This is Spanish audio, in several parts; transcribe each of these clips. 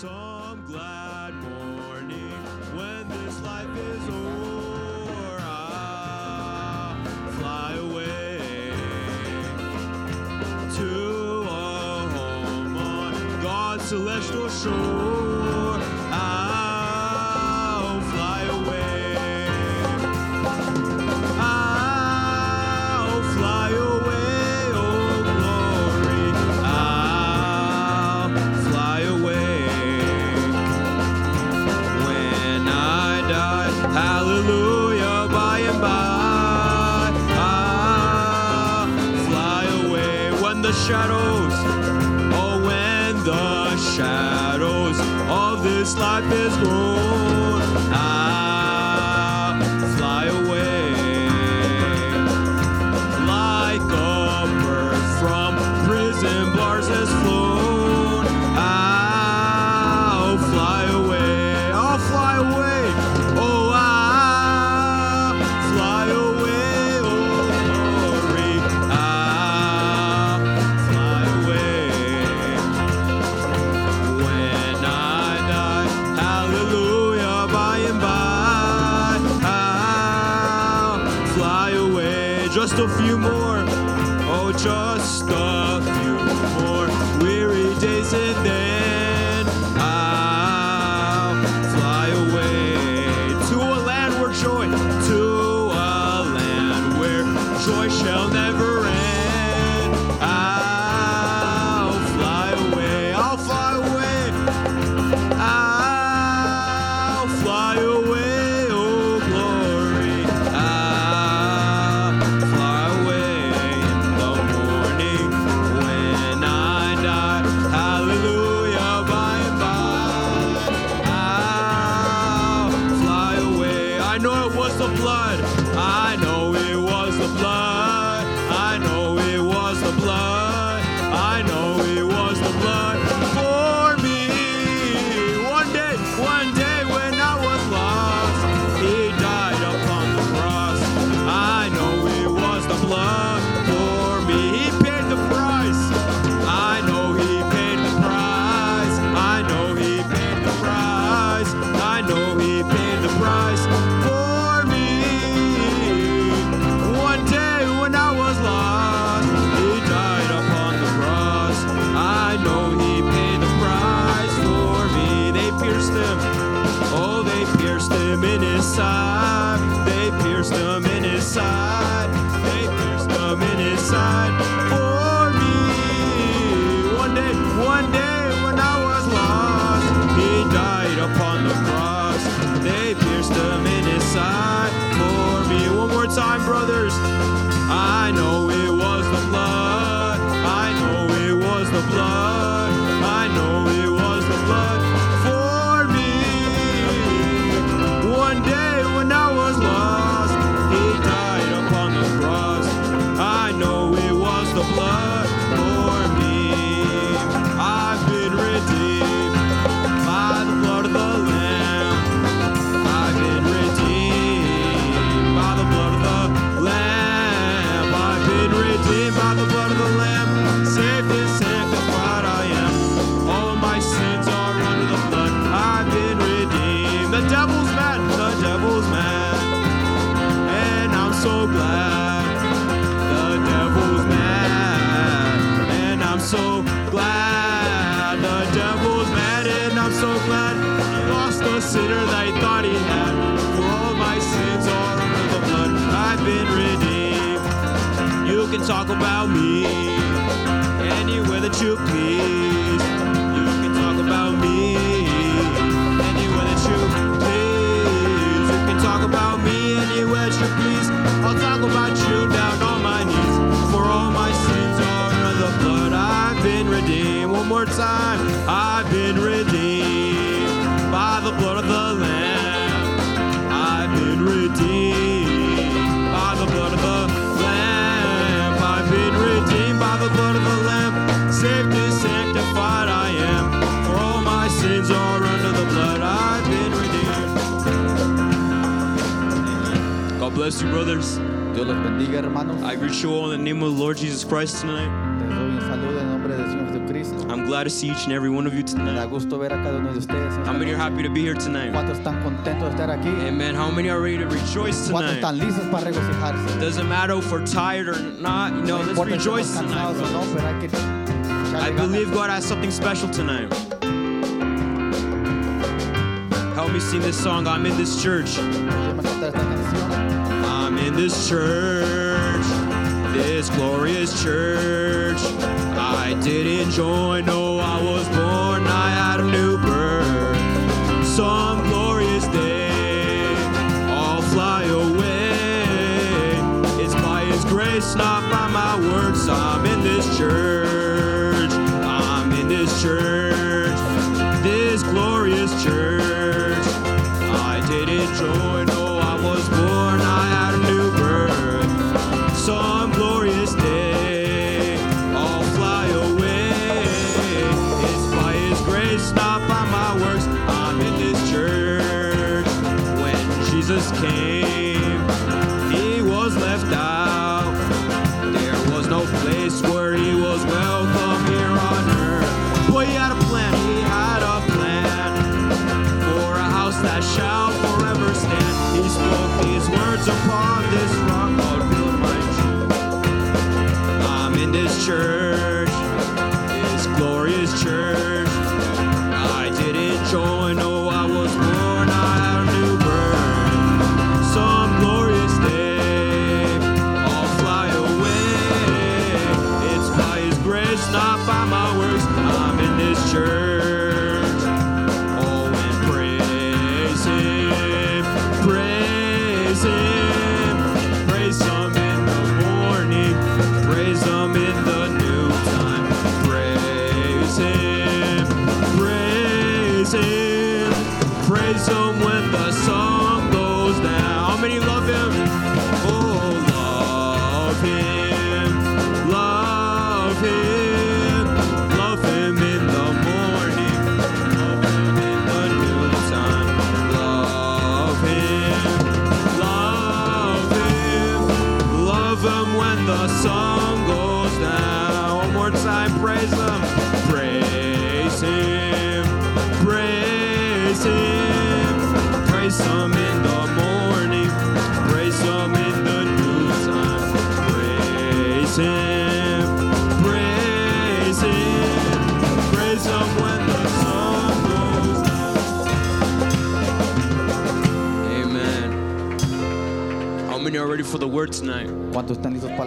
some glad morning when this life is o'er. I'll fly away to a home on God's celestial shore. shadows. Oh, when the shadows of this life is grown. I bless you, brothers. Dios los bendiga, hermanos. I greet you all in the name of the Lord Jesus Christ tonight. I'm glad to see each and every one of you tonight. How many are happy to be here tonight? Amen. How many are ready to rejoice tonight? Doesn't matter if we're tired or not. You know, let's rejoice tonight. I believe God has something special tonight. Help me sing this song. I'm in this church in this church, this glorious church. I didn't join, no, I was born, I had a new birth. Some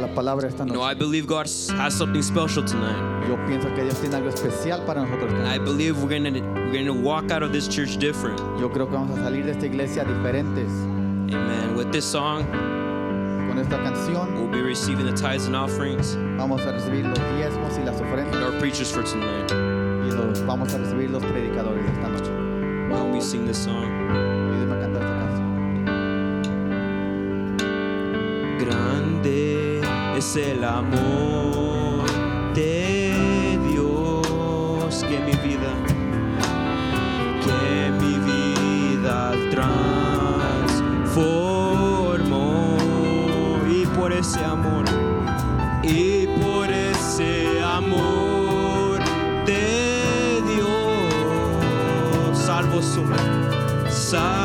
la palabra esta You know, noche? I believe God has something special tonight. Yo pienso que Dios tiene algo especial para nosotros. And I believe we're gonna we're gonna walk out of this church different. Yo creo que vamos a salir de esta iglesia diferentes. Amen. With this song, Con esta canción we'll be receiving the tithes and offerings. vamos a recibir los diezmos y las And ofrendas our preachers for tonight. y los vamos a recibir los predicadores esta noche. While we sing this song. Es el amor de Dios que mi vida, que mi vida transformó. Y por ese amor, y por ese amor de Dios, salvo soy, salvo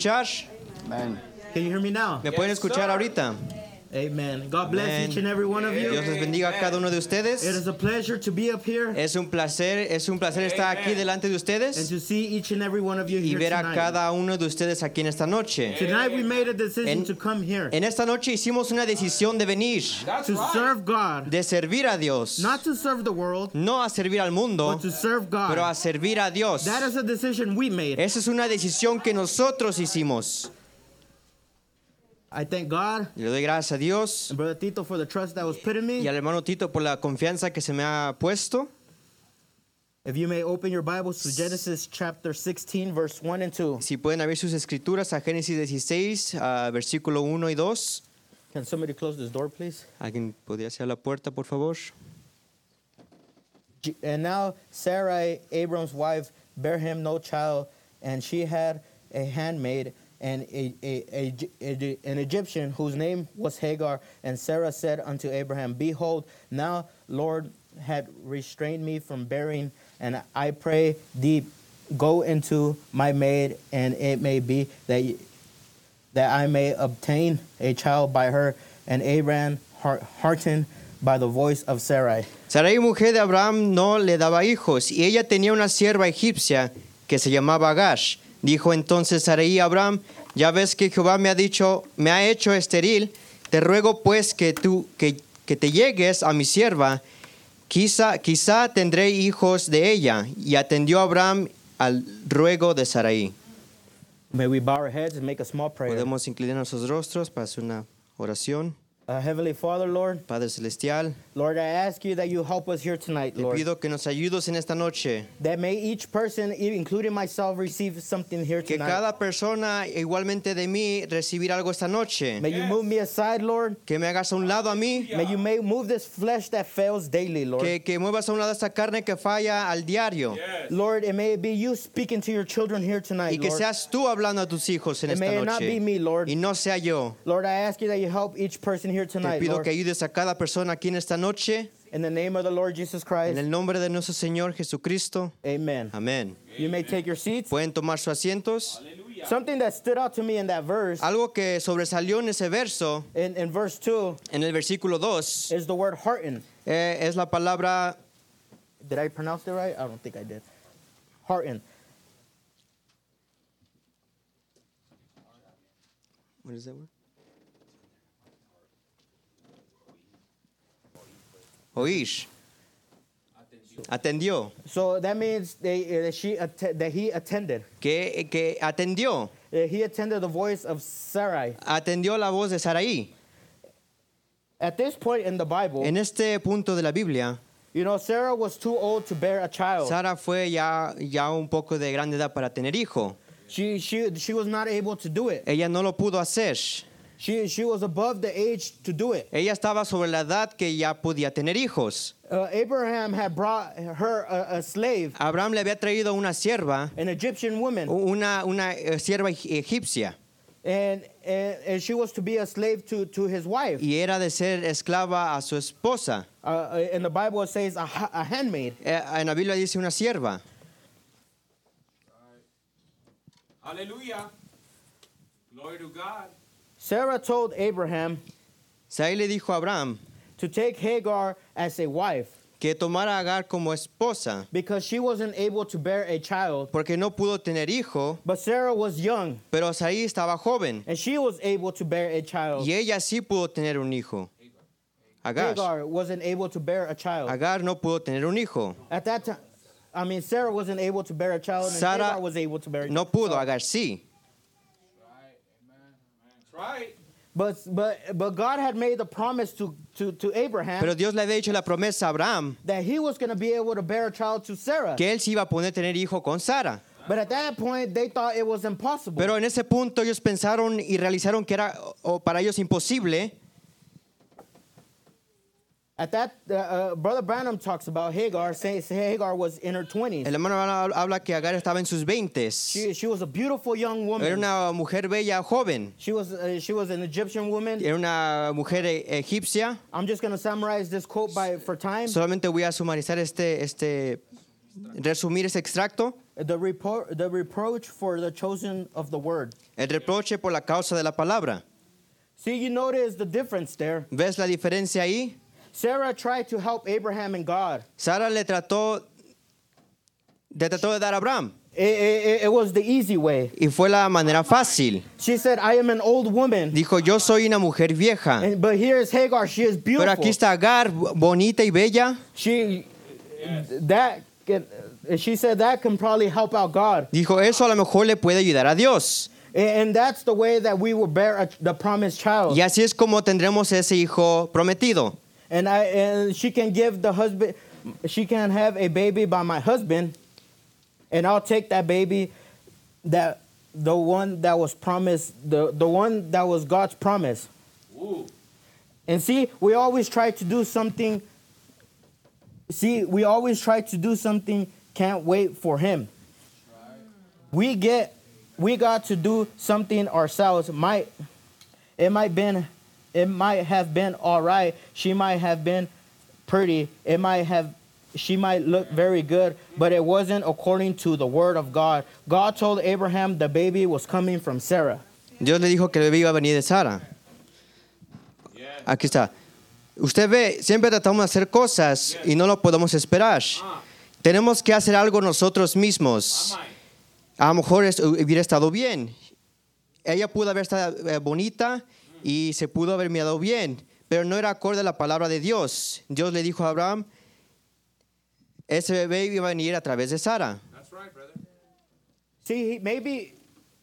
escuchar? Can you hear me now? ¿Me pueden escuchar ahorita? Amen. God bless each and every one of you. Dios les bendiga a cada uno de It ustedes. is a pleasure to be up here Es un placer, es un placer estar aquí delante de and ustedes to see each and every one of you y here ver a tonight. cada uno de ustedes aquí en esta noche. Tonight we made a decision En- to come here En esta noche hicimos una decisión de venir, to serve God, de servir a Dios, not to serve the world, no a servir al mundo, but to serve pero a God. servir a Dios. That is a decision we made. Esa es una decisión que nosotros hicimos. I thank God Y le doy gracias a Dios and Brother Tito for the trust that was put in y me. al hermano Tito por la confianza que se me ha puesto. If you may open your Bibles to Genesis chapter 16, verse 1 and 2. Si pueden abrir sus escrituras a Génesis 16, a versículo 1 y 2. Can somebody close this door, please? ¿Alguien podría cerrar la puerta, por favor? And now Sarai, Abram's wife, bare him no child, and she had a handmaid and a, a, a, an Egyptian whose name was Hagar. And Sarah said unto Abraham, Behold, now Lord had restrained me from bearing, and I pray thee, go into my maid, and it may be that that I may obtain a child by her. And Abraham heart- heartened by the voice of Sarai. Sarai, mujer de Abraham, no le daba hijos, y ella tenía una sierva egipcia que se llamaba Agash. Dijo entonces Sarai a Abraham, ya ves que Jehová me ha dicho, me ha hecho estéril, te ruego pues que tú, que, que te llegues a mi sierva, quizá, quizá tendré hijos de ella. Y atendió Abraham al ruego de Sarai. May we bow our heads and make a small prayer. Podemos inclinar nuestros rostros para hacer una oración. Uh, Heavenly Father, Lord, Padre Celestial, Lord, I ask you that you help us here tonight, te Lord. pido que nos ayudes en esta noche. That may each person, including myself, receive something here tonight. Que cada persona, igualmente de mí, recibir algo esta noche. May you move me aside, Lord. Que me hagas a un lado a mí. May you may move this flesh that fails daily, Lord. Que, que muevas a un lado esta carne que falla al diario. Lord, it may be you speaking to your children here tonight, Y que Lord. seas tú hablando a tus hijos en And may esta it not be me, Lord. Y no sea yo. Lord, I ask you that you help each person here Te tonight, pido Lord. que ayudes a cada persona aquí en esta noche. In the name of the Lord Jesus En Christ, el nombre de nuestro Señor Jesucristo. amen. Amén. You may take your seats. Pueden tomar sus asientos. Something that stood out to me in that verse, Algo que sobresalió en ese verso, in, in verse 2, en el versículo 2, is the word hearten. eh, es la palabra Did I pronounce it right? I don't think I did. Hearten. What is that word? Atendió. So that means they, uh, she that he attended. Que, que atendió. Uh, he attended the voice of Sarai. Atendió la voz de Saraí. At this point in the Bible, En este punto de la Biblia, you know, Sarah was too old to bear a child. Sara fue ya, ya un poco de grande edad para tener hijo. She, she, she was not able to do it. Ella no lo pudo hacer. She, she was above the age to do it. Ella estaba sobre la edad que ya podía tener hijos. Uh, Abraham had brought her a, a slave, Abraham le había traído una sierva, an Egyptian woman, una, una eh, sierva eg- egipcia, and, and, and she was to be a slave to, to his wife. y era de ser esclava a su esposa. Uh, in the Bible, says a, a handmaid. Eh, En la Biblia dice una sierva. Hallelujah. Glory to God. Sarah told Abraham Sarai le dijo a Abraham to take Hagar as a wife que tomara a Agar como esposa, because she wasn't able to bear a child. porque no pudo tener hijo, But Sarah was young pero Sarai estaba joven, and she was able to bear a child. y ella sí pudo tener un hijo. Agar. Hagar wasn't able to bear a child. Agar no pudo tener un hijo. At that time, I mean, Sarah wasn't able to bear a child, and Sara Hagar was able to bear a child. No pudo, Agar sí. Right. But, but, but God had made the promise to, to, to Abraham Pero Dios le había hecho la promesa a Abraham that he was going to be able to bear a child to Sarah. que él sí iba a poder tener hijo con Sara. But at that point, they thought it was impossible. Pero en ese punto ellos pensaron y realizaron que era o para ellos imposible. At that, uh, uh, Brother Branham talks about Hagar, saying Hagar was in her 20s. El hermano habla- habla que Agar estaba en sus 20. She, she was a beautiful young woman. Era una mujer bella, joven. She was, uh, she was an Egyptian woman. Era una mujer e- egipcia. I'm just going to summarize this quote by, for time. Solamente voy a sumarizar este, este, resumir este extracto. The, repro- the reproach for the chosen of the word. El reproche por la causa de la palabra. See, you notice the difference there. ¿Ves la diferencia ahí? Sarah tried to help Abraham and God. Sara le trató, le trató de dar a Abraham. It, it, it was the easy way. Y fue la manera fácil. She said, I am an old woman. Dijo, yo soy una mujer vieja. And, but here is Hagar. She is Pero beautiful. aquí está Agar, bonita y bella. She, that, she said that can probably help out God. Dijo, eso a lo mejor le puede ayudar a Dios. And, and that's the way that we will bear a, the promised child. Y así es como tendremos ese hijo prometido. And I and she can give the husband she can have a baby by my husband and I'll take that baby that the one that was promised the, the one that was God's promise. Ooh. And see, we always try to do something see, we always try to do something can't wait for him. We get we got to do something ourselves. Might it might been it might have been all right. She might have been pretty. It might have she might look very good, but it wasn't according to the word of God. God told Abraham the baby was coming from Sarah. Dios le dijo que el bebé iba a venir de Sara. Aquí está. Usted ve, siempre tratamos de hacer cosas y no lo podemos esperar. Tenemos que hacer algo nosotros mismos. A lo mejor hubiera estado bien. Ella pudo haber estado eh, bonita y se pudo haber mirado bien, pero no era acorde a la palabra de Dios. Dios le dijo a Abraham, ese bebé iba a venir a través de Sara. That's right, brother. See, he, maybe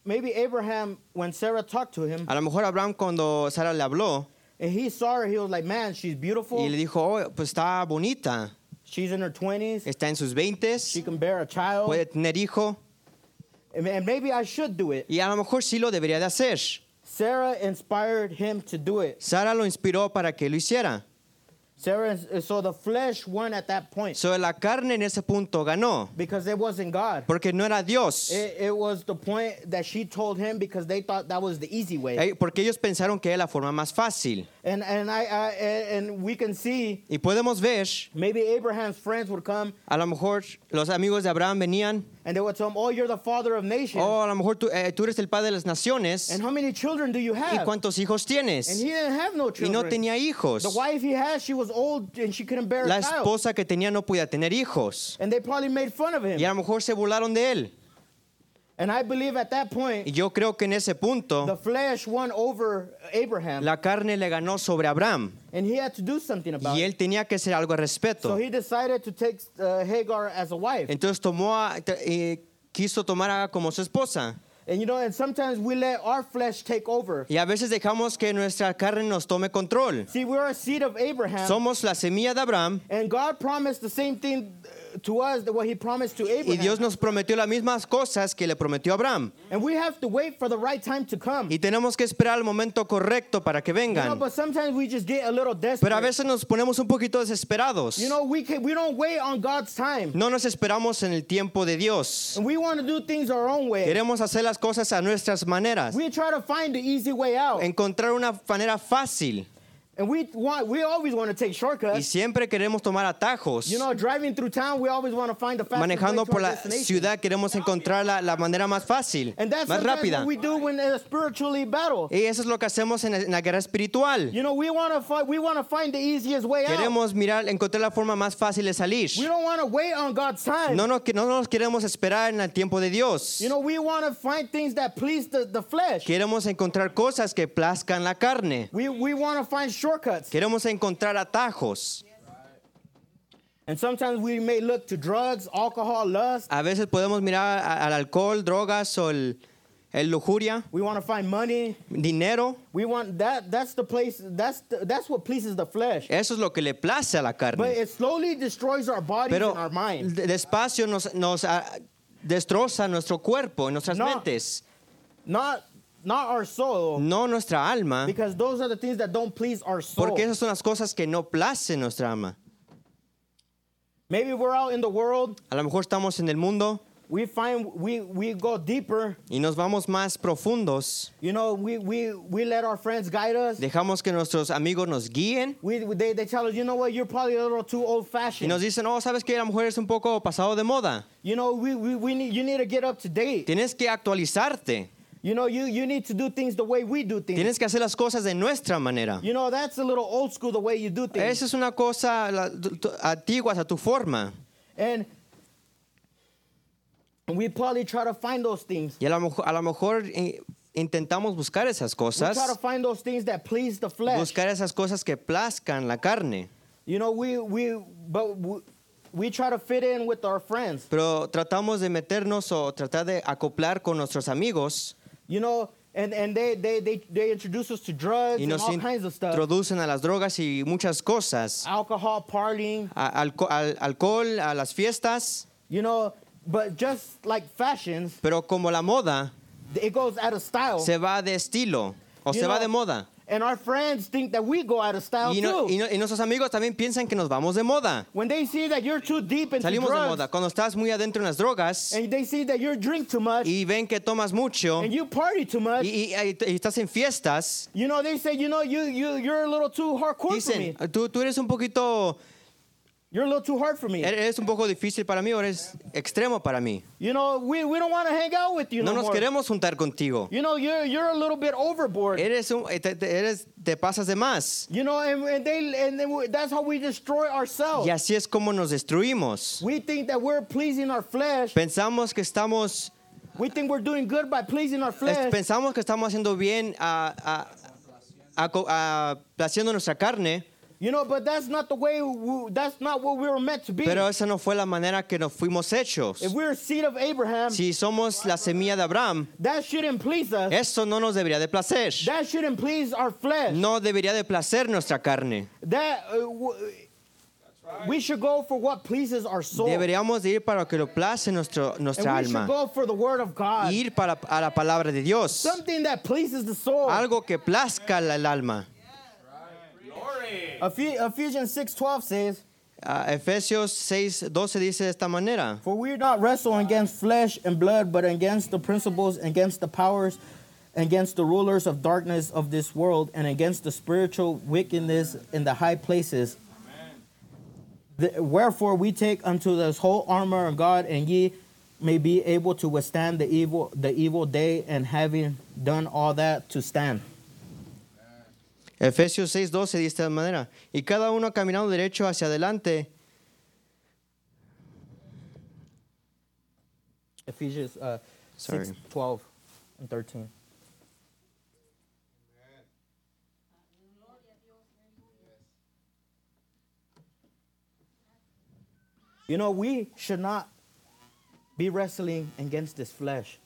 maybe Abraham when Sarah talked to him, A lo mejor Abraham cuando Sara le habló, And he saw her, he was like, man, she's beautiful. y le dijo, oh, pues está bonita, She's in her 20s. está en sus 20, She can bear a child. puede tener hijo, And and maybe I should do it. y a lo mejor sí lo debería de hacer. Sarah inspired him to do it. Sara lo inspiró para que lo hiciera. Sarah, so the flesh won at that point So, la carne en ese punto ganó, because it wasn't God. porque no era Dios. It, it was the point that she told him because they thought that was the easy way. Porque ellos pensaron que era la forma más fácil. And and I, I and we can see Y podemos ver, maybe Abraham's friends would come a lo mejor los amigos de Abraham venían, and they would tell him, "Oh, you're the father of nations." oh, a lo mejor tú, eh, tú eres el padre de las naciones, And how many children do you ¿y have? cuántos hijos And tienes? he didn't have no Y children. no tenía hijos. The wife he had, she was old and she couldn't bear La a child. esposa que tenía no podía tener hijos. And they probably made fun of him. Y a lo mejor se burlaron de él. And I believe at that Y point, yo creo que en ese punto the flesh won over Abraham. la carne le ganó sobre Abraham. and he had to do something about Y it. él tenía que hacer algo al So he decided to take uh, Hagar as a wife. Entonces tomó a- eh, quiso tomar a como su esposa. And you know, and sometimes we let our flesh take over. Y a veces dejamos que nuestra carne nos tome control. See, we're a seed of Abraham. Somos la semilla de Abraham and God promised the same thing to us what he promised to y Abraham. Dios nos prometió las mismas cosas que le prometió a Abraham. and we have to wait for the right time to come. Y tenemos que esperar el momento correcto para que You know, vengan. but sometimes we just get a little desperate. Pero a veces nos ponemos un poquito desesperados. You know, we can, we don't wait on God's time. No nos esperamos en el tiempo de Dios. And we want to do things our own way. Queremos hacer las cosas a nuestras maneras. We try to find the easy way out. Encontrar una manera fácil. And we want we always want to take Y shortcuts. siempre queremos tomar atajos. You know, driving through town, we always want to find the fastest Manejando to por la ciudad queremos encontrar la, la manera más fácil, And that's más rápida. what we do when uh, spiritually battle. Y eso es lo que hacemos en, en la guerra espiritual. You know, we want to find we want to find the easiest way out. Queremos mirar, encontrar la forma más fácil de salir. We don't want to wait on God's time. No nos, no nos queremos esperar en el tiempo de Dios. You know, we want to find things that please the, the flesh. Queremos encontrar cosas que plazcan la carne. We, we want to find shortcuts. Queremos encontrar atajos. And sometimes we may look to drugs, alcohol, lust. A veces podemos mirar al alcohol, drogas o el, el lujuria, We want to find money. dinero. We want that. That's the place. That's the, that's what pleases the flesh. Eso es lo que le place a la But carne. it slowly destroys our bodies Pero and our mind. de- despacio nos, nos ah, destroza nuestro cuerpo, nuestras No. mentes, Not not our soul. no nuestra alma, Because those are the things that don't please our soul. porque esas son las cosas que no placen nuestra alma. Maybe we're out in the world. A lo mejor estamos en el mundo We find we we go deeper. y nos vamos más profundos. You know, we we we let our friends guide us. Dejamos que nuestros amigos nos guíen We they, they tell us, you know what, you're probably a little too old y fashioned. nos dicen, oh, sabes que la mujer es un poco pasado de moda. You know, we, we, we need you need to get up to date. Tienes que actualizarte. You know, you you need to do things the way we do things. Tienes que hacer las cosas de nuestra manera. You know, that's a little old school the way you do things. Esa es una cosa la- tu- tu- antigua a tu forma. And we probably try to find those things. Y a lo a lo mejor eh, intentamos buscar esas cosas. We try to find those things that please the flesh. buscar esas cosas que plazcan la carne. You know, we we but we, we try to fit in with our friends. Pero tratamos de meternos o tratar de acoplar con nuestros amigos You know, and and they they they, they introduce us to drugs y and all kinds of stuff. introducen a las drogas y muchas cosas. Alcohol, partying, A- alco- al- alcohol, a las fiestas. you know, but just like fashions, Pero como la moda it goes out of style. se va de estilo o You se va know, de moda. And our friends think that we go out of style Y, no- too. y no- y nuestros amigos también piensan que nos vamos de moda. when they see that you're too deep into Salimos de moda. Cuando estás muy adentro en las drogas and they see that you drink too much, y ven que tomas mucho and you party too much, y, y- estás en fiestas, you know, they say, you know, you you you're a little too hardcore for me. dicen, tú, tú eres un poquito, You're a little too hard for me. eres un poco difícil para mí o eres extremo para mí. You know, we, we don't want to hang out with you No no nos more. queremos juntar contigo. You know, you're you're a little bit overboard. Eres un, te, te- eres, te pasas de más. you know, and, and they and that's how we destroy ourselves. Y así es como nos destruimos. We think that we're pleasing our flesh. Pensamos que estamos, We think we're doing good by pleasing our es- flesh. pensamos que estamos haciendo bien a, a, a- co- a- placiendo nuestra carne, You know, but that's not the way. We, that's not what we were meant to be. Pero esa no fue la manera que nos fuimos hechos. if we're a seed of Abraham, Si somos la semilla de Abraham, that shouldn't please us. eso no nos debería de placer. That shouldn't please our flesh. No debería de placer nuestra carne. That uh, we should go for what pleases our soul. Deberíamos de ir para lo que lo place nuestro, nuestra and we should alma. go for the word of God. Ir para a la palabra de Dios. Something that pleases the soul. Algo que plazca la- el alma. Ephe- Ephesians 6:12 says, Ah, Efesios 6, 12 dice de esta manera. "For we do not wrestle against flesh and blood, but against the principles, against the powers, against the rulers of darkness of this world, and against the spiritual wickedness in the high places." The- wherefore we take unto this whole armor of God, and ye may be able to withstand the evil the evil day, and having done all that to stand. Efesios 6, 12 dice de esta manera. Y cada uno caminando derecho hacia adelante. Ephesians uh, Sorry. 6, 12 and 13. You know, we should not be wrestling against this flesh.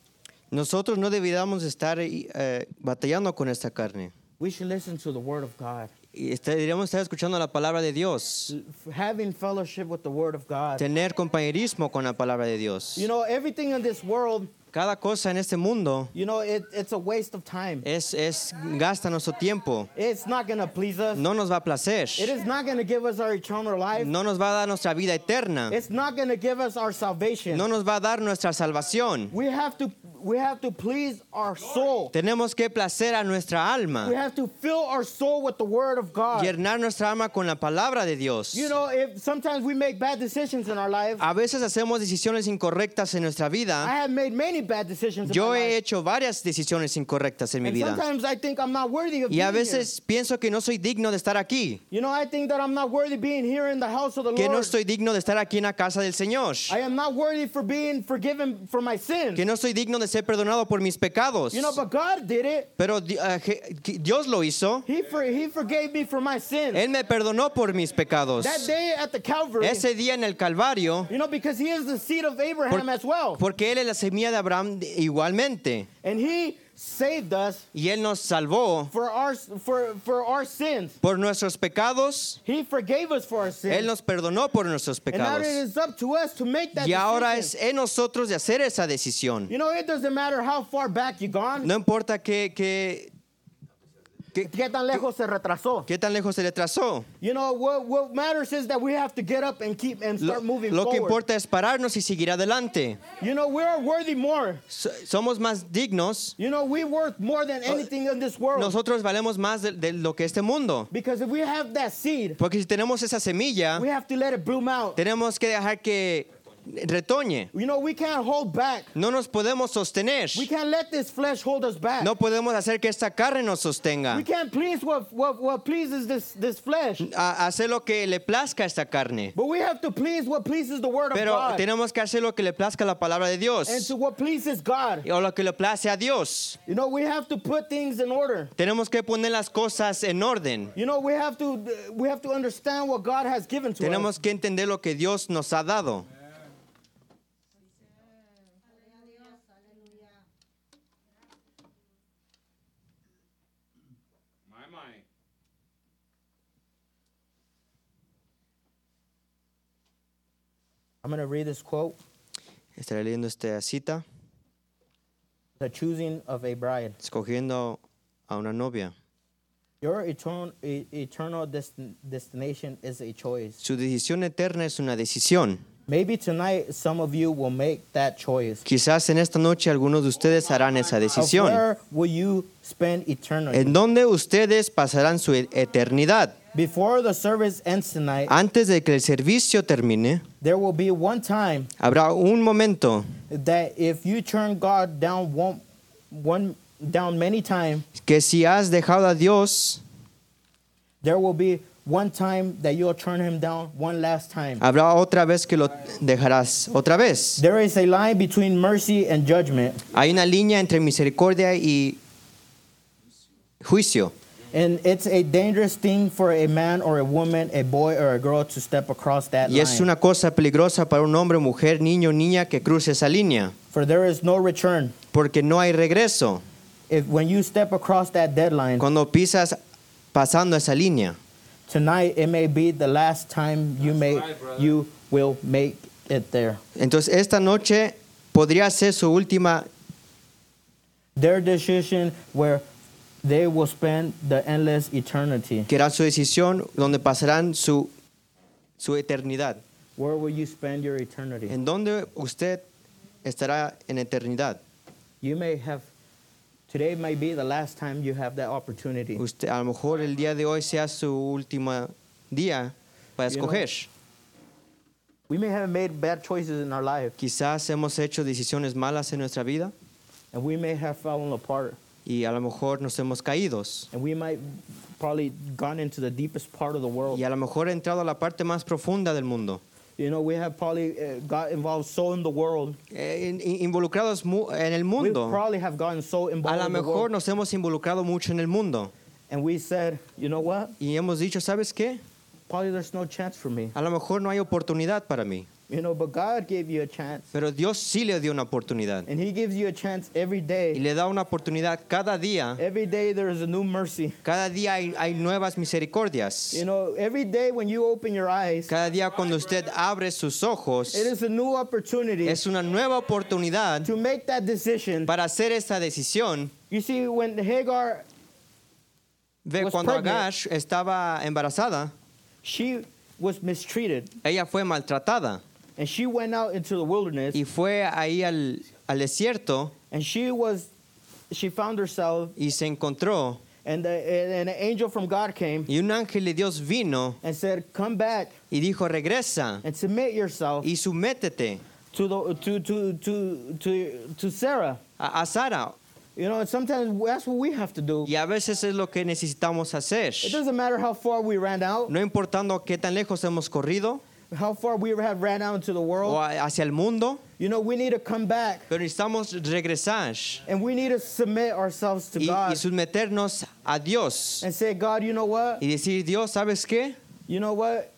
Nosotros no deberíamos estar eh, batallando con esta carne. We should listen to the word of God. Y deberíamos estar escuchando la palabra de Dios. Having fellowship with the word of God. Tener compañerismo con la palabra de Dios. You know, everything in this world, Cada cosa en este mundo you know, it, it's a waste of time. es, es gasta nuestro tiempo. It's not to please us. No nos va a placer. It is not to give us our eternal life. No nos va a dar nuestra vida eterna. It's not to give us our salvation. No nos va a dar nuestra salvación. We have to we have to please our soul. Tenemos que placer a nuestra We alma. have to fill our soul with the word of God. Llenar nuestra alma con la palabra de Dios. You know, if sometimes we make bad decisions in our life. A veces hacemos decisiones incorrectas en nuestra I vida. have made many Yo he hecho varias decisiones incorrectas en mi vida. sometimes I think I'm not worthy of Y a veces pienso que no soy digno de estar aquí. Que no Lord. estoy digno de estar aquí en la casa del Señor. I am not worthy for being forgiven for my sins. Que no soy digno de ser perdonado por mis pecados. You know, but God did it. Pero que Dios lo hizo. He for, he forgave me for my sins. Él me perdonó por mis pecados. That day at the Calvary, Ese día en el Calvario, you know, because he is the seed of Abraham as well. porque Él es la semilla de Abraham igualmente. And he saved us Y Él nos salvó for our for for our sins. por nuestros pecados. He forgave us for our Él sins. nos perdonó por nuestros pecados. is up to us to make that Y ahora es en nosotros de hacer esa decisión. You know, it doesn't matter how far back you gone. No importa qué, qué, ¿Qué tan lejos se retrasó? qué tan lejos se le trazó. You know, what, what matters is that we have to get up and keep and Lo, start moving lo que forward. importa es pararnos y seguir adelante. You know, we're worthy more. So- somos más dignos. You know, we worth more than anything in this world. Nosotros valemos más de, de lo que este mundo. Because if we have that seed, Porque si tenemos esa semilla, we have to let it bloom out. tenemos que dejar que retoñe. You know, we can't hold back. No nos podemos sostener. We can't let this flesh hold us back. No podemos hacer que esta carne nos sostenga. We can't please what, what, what pleases this, this flesh. A hacer lo que le plazca a esta carne. But we have to please what pleases the word Pero of God. tenemos que hacer lo que le plazca la palabra de and Dios. to what pleases God. O lo que le place a Dios. You know, we have to put things in order. Tenemos que poner las cosas en orden. You know, we have to we have to understand what God has given to us. Tenemos que entender lo que Dios nos ha dado. I'm going to read this quote, Estaré leyendo esta cita, The Choosing of a Bride. escogiendo a una novia. Your eternal, e- eternal destin- destination is a choice. Su decisión eterna es una decisión. Maybe tonight some of you will make that choice. Quizás en esta noche algunos de ustedes harán esa Of decisión. where will you spend eternity? ¿En dónde ustedes pasarán su e- eternidad? Before the service ends tonight, Antes de que el servicio termine, there will be one time habrá un momento that if you turn God down one, one down many times, que si has dejado a Dios, there will be one time that you'll turn him down one last time. habrá otra vez que lo dejarás otra vez. There is a line between mercy and judgment. Hay una línea entre misericordia y juicio. And it's a dangerous thing for a man or a woman, a boy or a girl to step across that Y es line. una cosa peligrosa para un hombre, mujer, niño, niña que cruce esa línea, For there is no return. porque no hay regreso. If when you step across that deadline, Cuando pisas pasando esa línea, tonight it may be the last time you may you will make it there. entonces esta noche podría ser su última Their decision where they will spend the endless eternity. que era su decisión donde pasarán su, su eternidad. Where will you spend your eternity? ¿En dónde usted estará en eternidad? You may have today might be the last time you have that opportunity. Usted, a lo mejor el día de hoy sea su último día para You know- escoger. We may have made bad choices in our life Quizás hemos hecho decisiones malas en nuestra vida and we may have fallen apart y a lo mejor nos hemos caídos. and we might probably gone into the deepest part of the world. Y a lo mejor he entrado a la parte más profunda del mundo. You know, we have probably uh, got involved so in the world. Eh, in- in- involucrados en el We mundo. probably have gotten so A involved lo in the mejor nos hemos involucrado mucho en el mundo. And we said, you know what? Y hemos dicho, ¿sabes qué? Probably there's no chance for me. A lo mejor no hay oportunidad para mí. You know, but God gave you a chance. Pero Dios sí le dio una oportunidad. And He gives you a chance every Y day. le da una oportunidad cada día. Every day there is a new mercy. Cada día hay, hay nuevas misericordias. You know, every day when you open your eyes, Cada día cuando usted abre sus ojos, it is a new opportunity es una nueva oportunidad to make that decision. para hacer esta decisión. You see, when Hagar, Ve, Was cuando pregnant. Agash estaba embarazada, she was mistreated ella fue maltratada and she went out into the wilderness y fue ahí al, al desierto and she was, she found herself y se encontró and, the, and an angel from God came y un ángel de Dios vino and said, come back y dijo, regresa and submit yourself y sumétete to, the, to, to, to, to, to Sarah. a, a Sara. You know, and sometimes that's what we have to do. Y a veces es lo que necesitamos hacer. It doesn't matter how far we ran out, No importando qué tan lejos hemos corrido how far we have ran out into the world. hacia el mundo, You know, we need to come back pero necesitamos regresar and we need to submit ourselves to y, y God someternos a Dios and say, God, you know what? y decir, Dios, ¿sabes qué? You know what?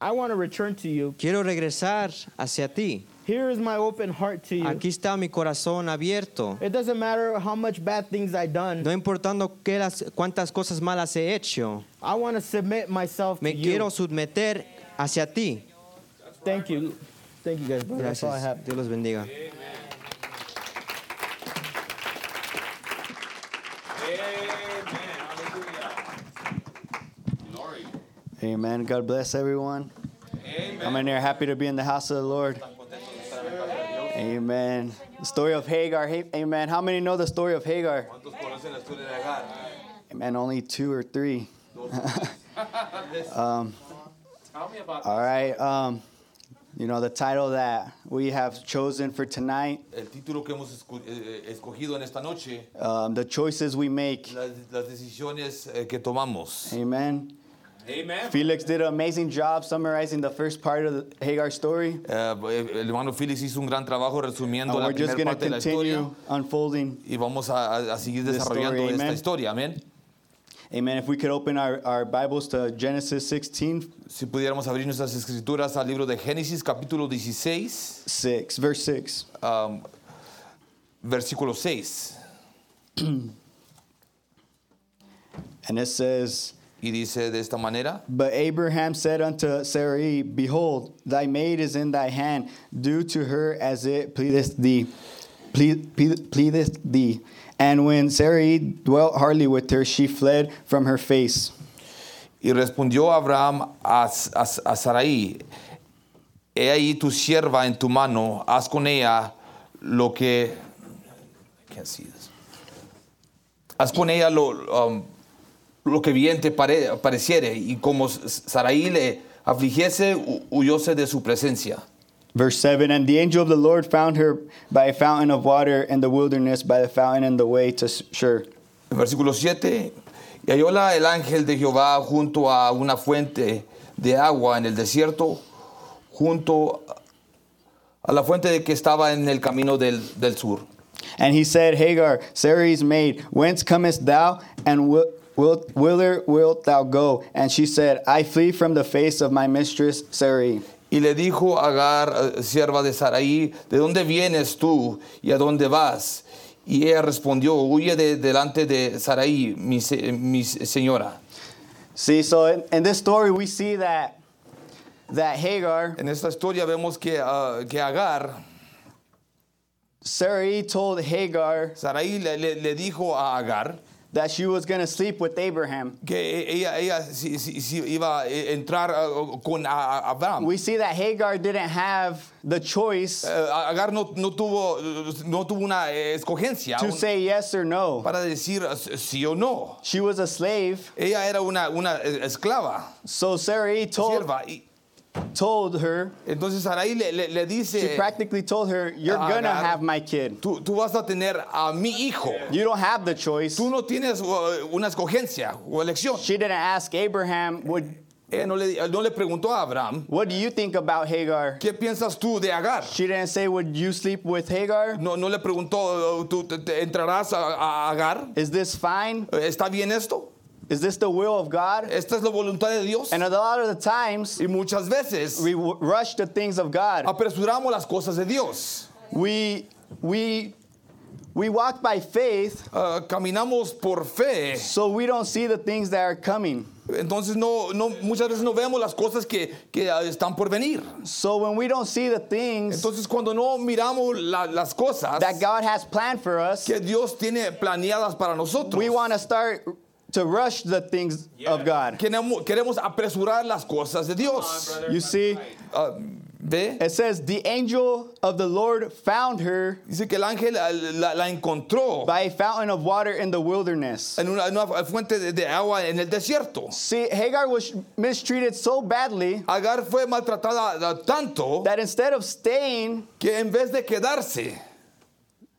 I want to return to you. Quiero regresar hacia ti. Here is my open heart to you. Aquí está mi corazón abierto. It doesn't matter how much bad things I've done. No importando qué las, cuántas cosas malas he hecho, I want to submit myself to me quiero you. someter hacia ti. Thank you. Thank you guys. brother. That's all I Gracias. have. Dios los bendiga. Amen. God bless everyone. I'm in there happy to be in the house of the Lord. Amen. The story of Hagar. Amen. How many know the story of Hagar? Amen. Only two or three. um, all right. Um, you know, the title that we have chosen for tonight, El título que hemos escu- eh, eh, escogido en esta noche, um, The Choices We Make. las, las decisiones eh, que tomamos. Amen. Amen. Felix did an amazing job summarizing the first part of the Hagar story. Eh, el hermano Félix hizo un gran trabajo resumiendo And la primera parte de la historia continue unfolding. y vamos a, seguir desarrollando story, esta amen. historia. Amén. Amen. If we could open our, our Bibles to Genesis 16, Si pudiéramos abrir nuestras escrituras al libro de Génesis, capítulo 16, 6, verse 6. um, versículo 6. And it says, Y dice de esta manera. But Abraham said unto Sarai, Behold, thy maid is in thy hand. Do to her as it pleaseth thee. Ple- ple- Pleaseth thee. And when Sarai dwelt hardly with her, she fled from her face. Y respondió Abraham a, a, a Sarai, he ahí tu sierva en tu mano, haz con ella lo que... I can't see this. Haz con ella lo, um, lo que bien te pare- pareciere, y como Sarai le afligiese, hu- huyóse de su presencia. Verse 7 And the angel of the Lord found her by a fountain of water in the wilderness, by the fountain in the way to Shur. Versículo 7. Y hallóla el ángel de Jehová junto a una fuente de agua en el desierto, junto a la fuente de que estaba en el camino del, del sur. And he said, Hagar, Sarai's maid, whence comest thou, and wi- whither wilt thou go? And she said, I flee from the face of my mistress Sarai. Y le dijo Agar, eh, sierva de Sarai, ¿de dónde vienes tú y a dónde vas? Y ella respondió, huye de delante de Sarai, mi, mi señora. See, so in, in this story, we see that that Hagar, En esta historia vemos que, ah, que Agar, Sarai told Hagar Sarai le, le- le dijo a Agar that she was going to sleep with Abraham. que ella, ella sí- sí- sí iba a entrar ah, con Abraham. We see that Hagar didn't have the choice Eh, Agar no, no tuvo, no tuvo una eh, escogencia to un- say yes or no. para decir eh, sí o no. She was a slave. Ella era una, una eh, esclava, So Sarai told, sierva. Told her, entonces Sarai le, le- le she practically told her, You're Agar- going to have my kid. tú, tú vas a tener a mi hijo. You don't have the choice. Tú no tienes uh, una escogencia o elección. She didn't ask Abraham, would, Ella no le, no le preguntó a Abraham, What do you think about Hagar? ¿qué piensas tú de Agar? She didn't say, Would you sleep with Hagar? No, no le preguntó, ¿tú te, te entrarás a, a Agar? Is this fine? ¿Está bien esto? Is this the will of God? ¿Esta es la voluntad de Dios? And a lot of the times, Y muchas veces we rush the things of God. apresuramos las cosas de Dios. We, we, we walk by faith, Uh, caminamos por fe. so we don't see the things that are coming. Entonces no, no, muchas veces no vemos las cosas que, que uh, están por venir. So when we don't see the things Entonces cuando no miramos la- las cosas that God has planned for us, que Dios tiene planeadas para nosotros, we want to start to rush the things of God. queremos, queremos apresurar las cosas de Dios. You see, Uh, ¿Ve? it says, The angel of the Lord found her Dice que el ángel uh, la, la encontró by a fountain of water in the wilderness. en una, en una fuente de, de agua en el desierto. See, Hagar was mistreated so badly Agar fue maltratada tanto that instead of staying que en vez de quedarse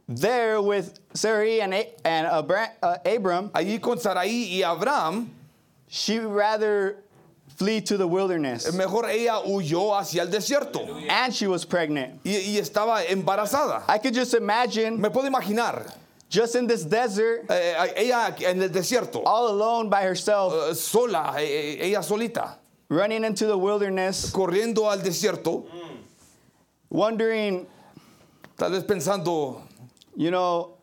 there with Sarai and, A- and Abra- uh, Abram, allí con Sarai y Abraham, she rather flee to the wilderness. mejor ella huyó hacia el desierto. And she was pregnant. y, y estaba embarazada. I could just imagine Me puedo imaginar. just in this desert, eh, ella en el desierto, all alone by herself, eh, sola, eh, eh, ella solita, running into the wilderness, corriendo al desierto, wondering, tal vez pensando, you know,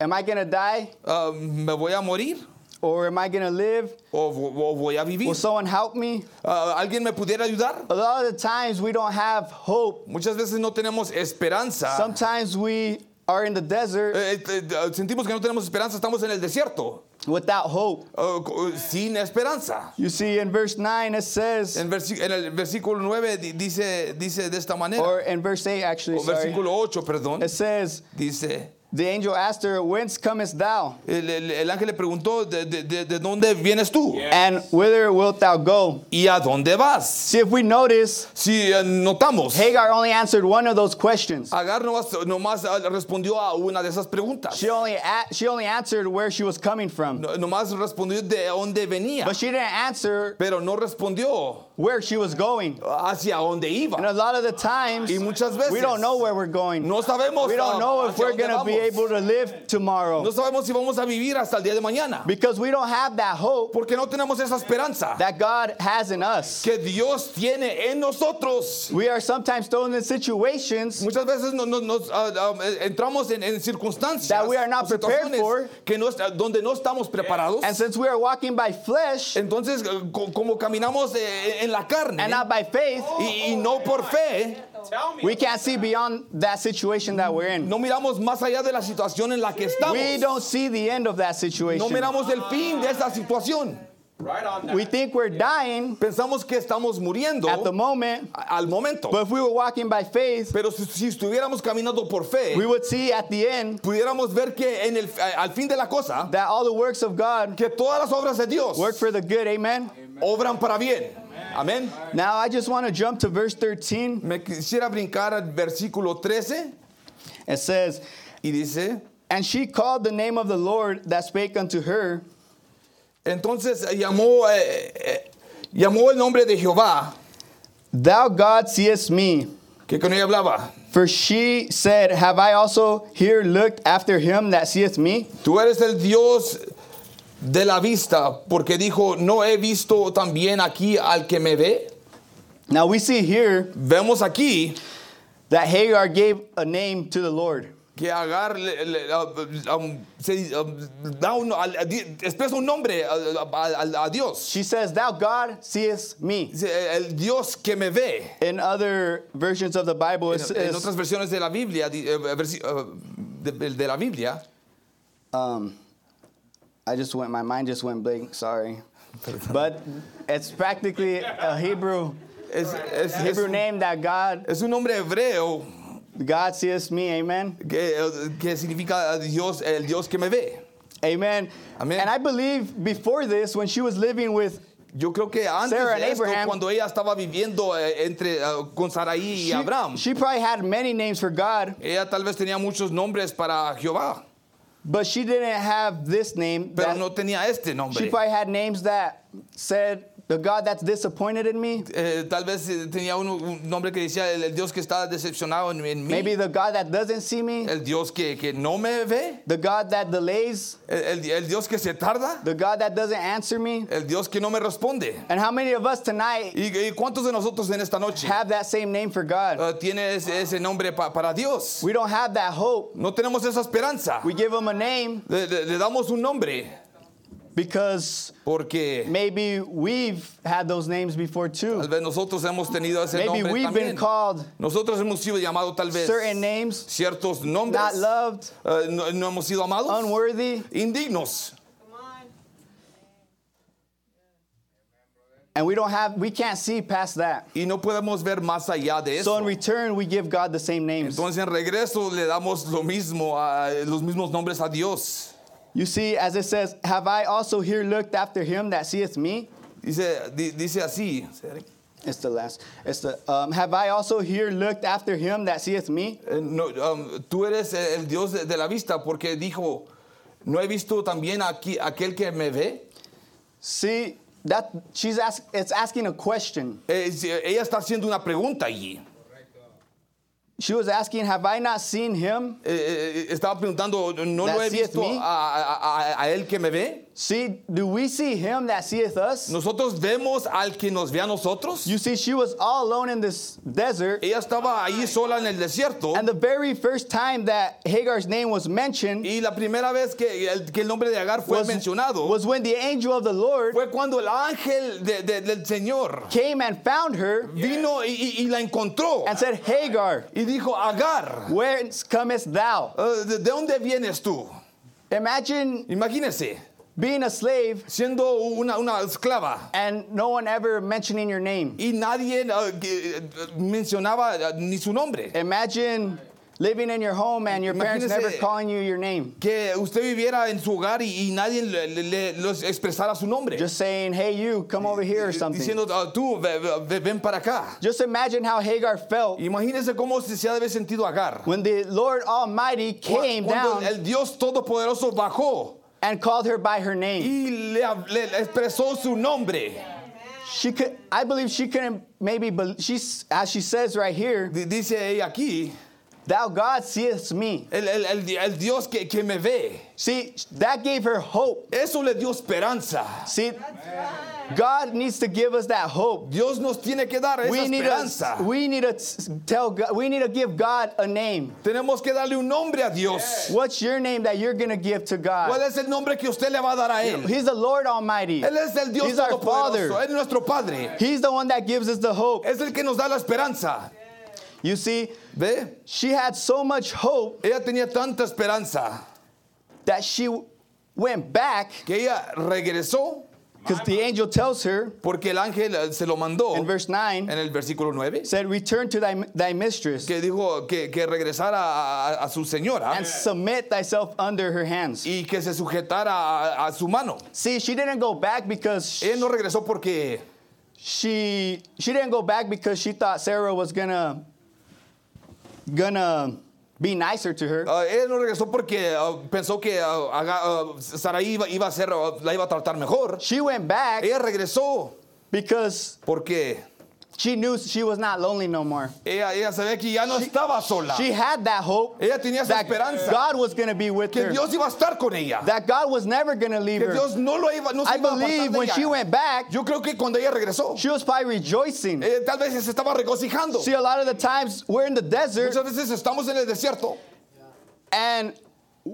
am I going to die ah, ¿me voy a morir or am I going to live? o, o voy a vivir? Will someone help me? Ah, ¿Alguien me pudiera ayudar? A lot of the times we don't have hope. Muchas veces no tenemos esperanza. Sometimes we are in the desert Eh, eh, eh, sentimos que no tenemos esperanza, estamos en el desierto, without hope. sin esperanza. You see, in verse 9, it says, En, en el versículo 9 di- dice, dice de esta manera, or in verse 8, actually, o sorry, versículo 8, perdón, it says, dice, The angel asked her, Whence comest thou? el, el- el ángel le preguntó, ¿de, de- de- de dónde vienes tú? And whither wilt thou go? ¿Y a dónde vas? See, if we notice, Si eh, notamos, Hagar only answered one of those questions. Agar nomás, nomás, ah, respondió a una de esas preguntas. She only, a- she only answered where she was coming from. No- Nomás respondió de dónde venía, But she didn't answer pero no respondió where she was going. hacia dónde iba. And a lot of the times, Y muchas veces we don't know where we're going. no sabemos We don't know if we're going to be able to live tomorrow. No sabemos si vamos a vivir hasta el día de mañana. Because we don't have that hope Porque no tenemos esa esperanza that God has in us. que Dios tiene en nosotros. We are sometimes thrown in situations Muchas veces no- no- nos ah, ah, eh, entramos en, en circunstancias That we are not prepared for. que no, donde no estamos preparados. And since we are walking by flesh Entonces, eh, como caminamos eh, en la carne and not by faith, y, y no por fe, we can't see beyond that situation that we're in. no miramos más allá de la situación en la que estamos. We don't see the end of that No situation. miramos el fin de esa situación. We think we're dying Pensamos que estamos muriendo at the moment, al momento. but if we were walking by faith, Pero si, si estuviéramos caminando por fe, we would see at the end pudiéramos ver que en el, al fin de la cosa, that all the works of God que todas las obras de Dios work for the good. Amen. obran para bien. Amén. Now I just want to jump to verse 13. Me quisiera brincar al versículo 13 It says, y dice, And she called the name of the Lord that spake unto her, entonces eh, llamó, eh, eh, llamó el nombre de Jehová, Thou God seest me. que con ella hablaba. For she said, Have I also here looked after him that seeth me? Tú eres el Dios de la vista, porque dijo, no he visto también aquí al que me ve. Now we see here Vemos aquí that Hagar gave a name to the Lord. que Agar le- le- uh, um, se, um, da un- expresa un nombre a, a- a- a Dios. She says, Thou God seest me. El Dios que me ve. In other versions of the Bible, En, en otras versiones de la Biblia, eh, versi- de, de la Biblia, um, I just went, my mind just went blank, sorry. But it's practically a Hebrew, it's, es Hebrew name that God, es un nombre hebreo God sees me, amen. que, que significa Dios, el Dios que me ve. Amen. Amen. And I believe before this, when she was living with, Yo creo que antes Sarah and de esto, Abraham- cuando ella estaba viviendo eh, entre uh, con Saraí y she, Abraham, she probably had many names for God, ella tal vez tenía muchos nombres para Jehová, but she didn't have this name. pero that- no tenía este nombre. she probably had names that said, the God that's disappointed in me. Eh, tal vez eh, tenía un, un nombre que decía el, el Dios que está decepcionado en, en mí, Maybe the God that doesn't see me, el Dios que, que no me ve, the God that delays, el, el- el Dios que se tarda, the God that doesn't answer me. el Dios que no me responde. And how many of us tonight ¿Y, y cuántos de nosotros en esta noche have that same name for God? eh, tiene ese, ese nombre pa- para Dios? We don't have that hope. No tenemos esa esperanza. We give him a name Le, le- le damos un nombre because porque maybe we've had those names before too. tal vez nosotros hemos tenido ese Maybe nombre we've been también. called Nosotros hemos sido llamados tal vez certain names, ciertos not nombres. loved, eh, no, no hemos sido amados. unworthy, Indignos. and we don't have we can't see past that. Y no podemos ver más allá de So eso. in return, we give God the same names. Entonces en regreso le damos lo mismo, a, los mismos nombres a Dios. You see, as it says, have I also here looked after him that seeth me? Dice, di- dice así. It's the last. It's the um, have I also here looked after him that seeth me? eh, no, um, tú eres el Dios de, de la vista porque dijo, ¿no he visto también aquí aquel que me ve? See that she's ask, it's asking a question. Eh, ella está haciendo una pregunta allí. She was asking, have I not seen him? Eh, eh, estaba preguntando, ¿no That lo he visto a, a- a- a él que me ve? See, do we see him that seeth us? ¿Nosotros vemos al que nos ve a nosotros? You see, she was all alone in this desert, Ella estaba ahí sola en el desierto. and the very first time that Hagar's name was mentioned Y la primera vez que el, que el nombre de Agar fue was, mencionado was when the angel of the Lord fue cuando el ángel de- de- del Señor came and found her vino y, y- la encontró and said, Hagar, y dijo, Agar, whence comest thou? Eh, ¿de, de dónde vienes tú? Imagine Imagínese, being a slave siendo una, una esclava and no one ever mentioning your name. y nadie eh, mencionaba eh, ni su nombre. Imagine living in your home and your parents Imagínese- never calling you your name. Que usted viviera en su hogar y, y nadie le, le- los expresara su nombre. Just saying, hey, you, come over here or something. Diciendo, "Ah, tú, ve- ve- ven para acá. Just imagine how Hagar felt Imagínese cómo se, se ha de haber sentido Agar. when the Lord Almighty came Cuando down el Dios Todopoderoso bajó and called her by her name. y le, hab- le expresó su nombre. She could, I believe she couldn't maybe, bel she's, as she says right here, Di- Dice ella aquí, thou God seest me. el, el- el el Dios que, que me ve. See, that gave her hope. Eso le dio esperanza. See, God needs to give us that hope. Dios nos tiene que dar esa We need esperanza. to, we need to tell God, we need to give God a name. Tenemos que darle un nombre a Dios. What's your name that you're going to give to ¿Cuál God? es el nombre que usted le va a dar a Él? He's the Lord Almighty. Él es el Dios He's our Todopoderoso. Father. Él es nuestro Padre. He's the one that gives us the hope. Es el que nos da la esperanza. You see, ¿Ve? she had so much hope Ella tenía tanta esperanza that she went back que ella regresó because the angel tells her porque el ángel eh, se lo mandó in verse 9 en el versículo 9 said, Return to thy, thy mistress que dijo que, que regresara a, a- a su señora and submit thyself under her hands. y que se sujetara a, a su mano. See, she didn't go back because Ella no regresó porque she she didn't go back because she thought Sarah was gonna gonna be nicer to her. ah, ella no regresó porque ah, pensó que haga- ah, Saraí iba, iba a ser, la iba a tratar mejor. She went back Ella regresó because porque she knew she was not lonely no more. Ella, ella sabía que ya no estaba sola. She had that hope Ella tenía esa that esperanza God was going to be with que her, Dios iba a estar con ella. that God was never going to leave Que her. Dios no lo iba, no se I iba believe when ella. she went back, Yo creo que cuando ella regresó, she was probably rejoicing. eh, tal vez se estaba regocijando. See, a lot of the times we're in the desert Muchas veces estamos en el desierto and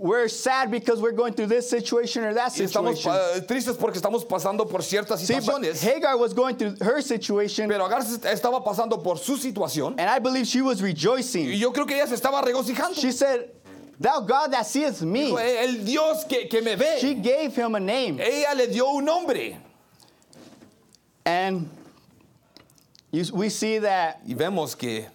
we're sad because we're going through this situation or that y estamos situation. eh, tristes porque estamos pasando por ciertas See, but situaciones. Hagar was going through her situation, Pero Agar se- estaba pasando por su situación and I believe she was y rejoicing. yo creo que ella se estaba regocijando. She said, Thou God that seeth me. El Dios que, que me ve, She gave him a name. ella le dio un nombre. And you, we see that, Y vemos que,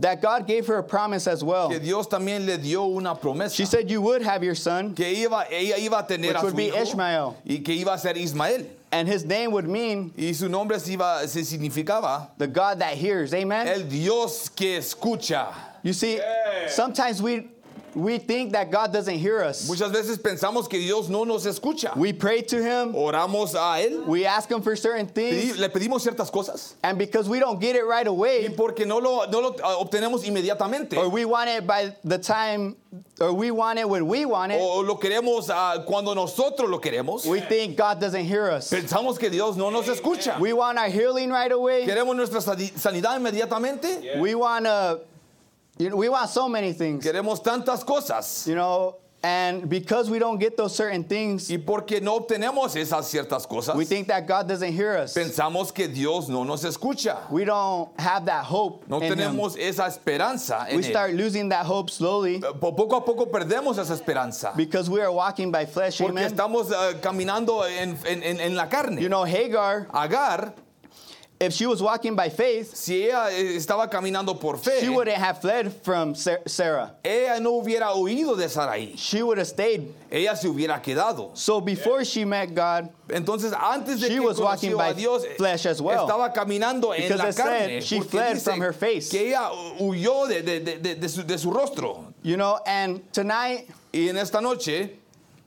that God gave her a promise as well. que Dios también le dio una promesa. She said, You would have your son, que iba, ella iba a tener Which a su would be hijo Ishmael. y que iba a ser Ismael. and his name would mean Y su nombre se, iba, se significaba the God that hears. Amen? el Dios que escucha. You see, sometimes we, we think that God doesn't hear us. Muchas veces pensamos que Dios no nos escucha. We pray to him, Oramos a Él, we ask him for certain things, le pedimos ciertas cosas and because we don't get it right y away, porque no lo, no lo ah, obtenemos inmediatamente or we want it by the time, or we want it when we want it, o lo queremos ah, cuando nosotros lo queremos, we think God doesn't hear us. pensamos que Dios no nos escucha. We want our healing right away. Queremos nuestra sani- sanidad inmediatamente. We want to, you know, we want so many things, Queremos tantas cosas. you know, and because we don't get those certain things, Y porque no obtenemos esas ciertas cosas, we think that God doesn't hear us. pensamos que Dios no nos escucha. We don't have that hope No in him. tenemos esa esperanza en We Él. start losing that hope slowly Po- Poco a poco perdemos esa esperanza. because we are walking by flesh. Porque Amen. estamos ah, caminando en- en- en la carne. You know, Hagar, Agar, if she was walking by faith, si ella eh, estaba caminando por fe, she wouldn't have fled from Sa- Sarah. ella no hubiera huido de Sarai. She would have stayed. Ella se hubiera quedado. So before she met God, Entonces, antes de She que was walking by Dios, eh, flesh as well. estaba caminando en Because la it said carne. she fled from her face. Que ella huyó de, de- de- de- de su, de su rostro. you know, and tonight, Y en esta noche,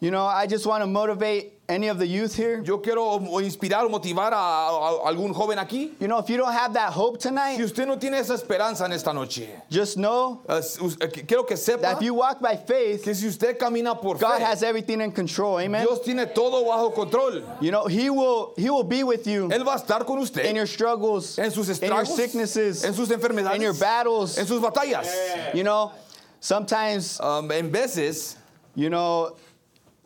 you know, I just want to motivate any of the youth here. yo quiero inspirar o motivar a, a- a algún joven aquí. You know, if you don't have that hope tonight, Si usted no tiene esa esperanza en esta noche, just know eh, eh, quiero que sepa that if you walk by faith, que si usted camina por God fe, has everything in control. Amen. Dios tiene todo bajo control. You know, He will He will be with you Él va a estar con usted in your struggles, en sus estragos, in your sicknesses, en sus enfermedades, in your battles. en sus batallas. You know, sometimes, Um, en veces, you know,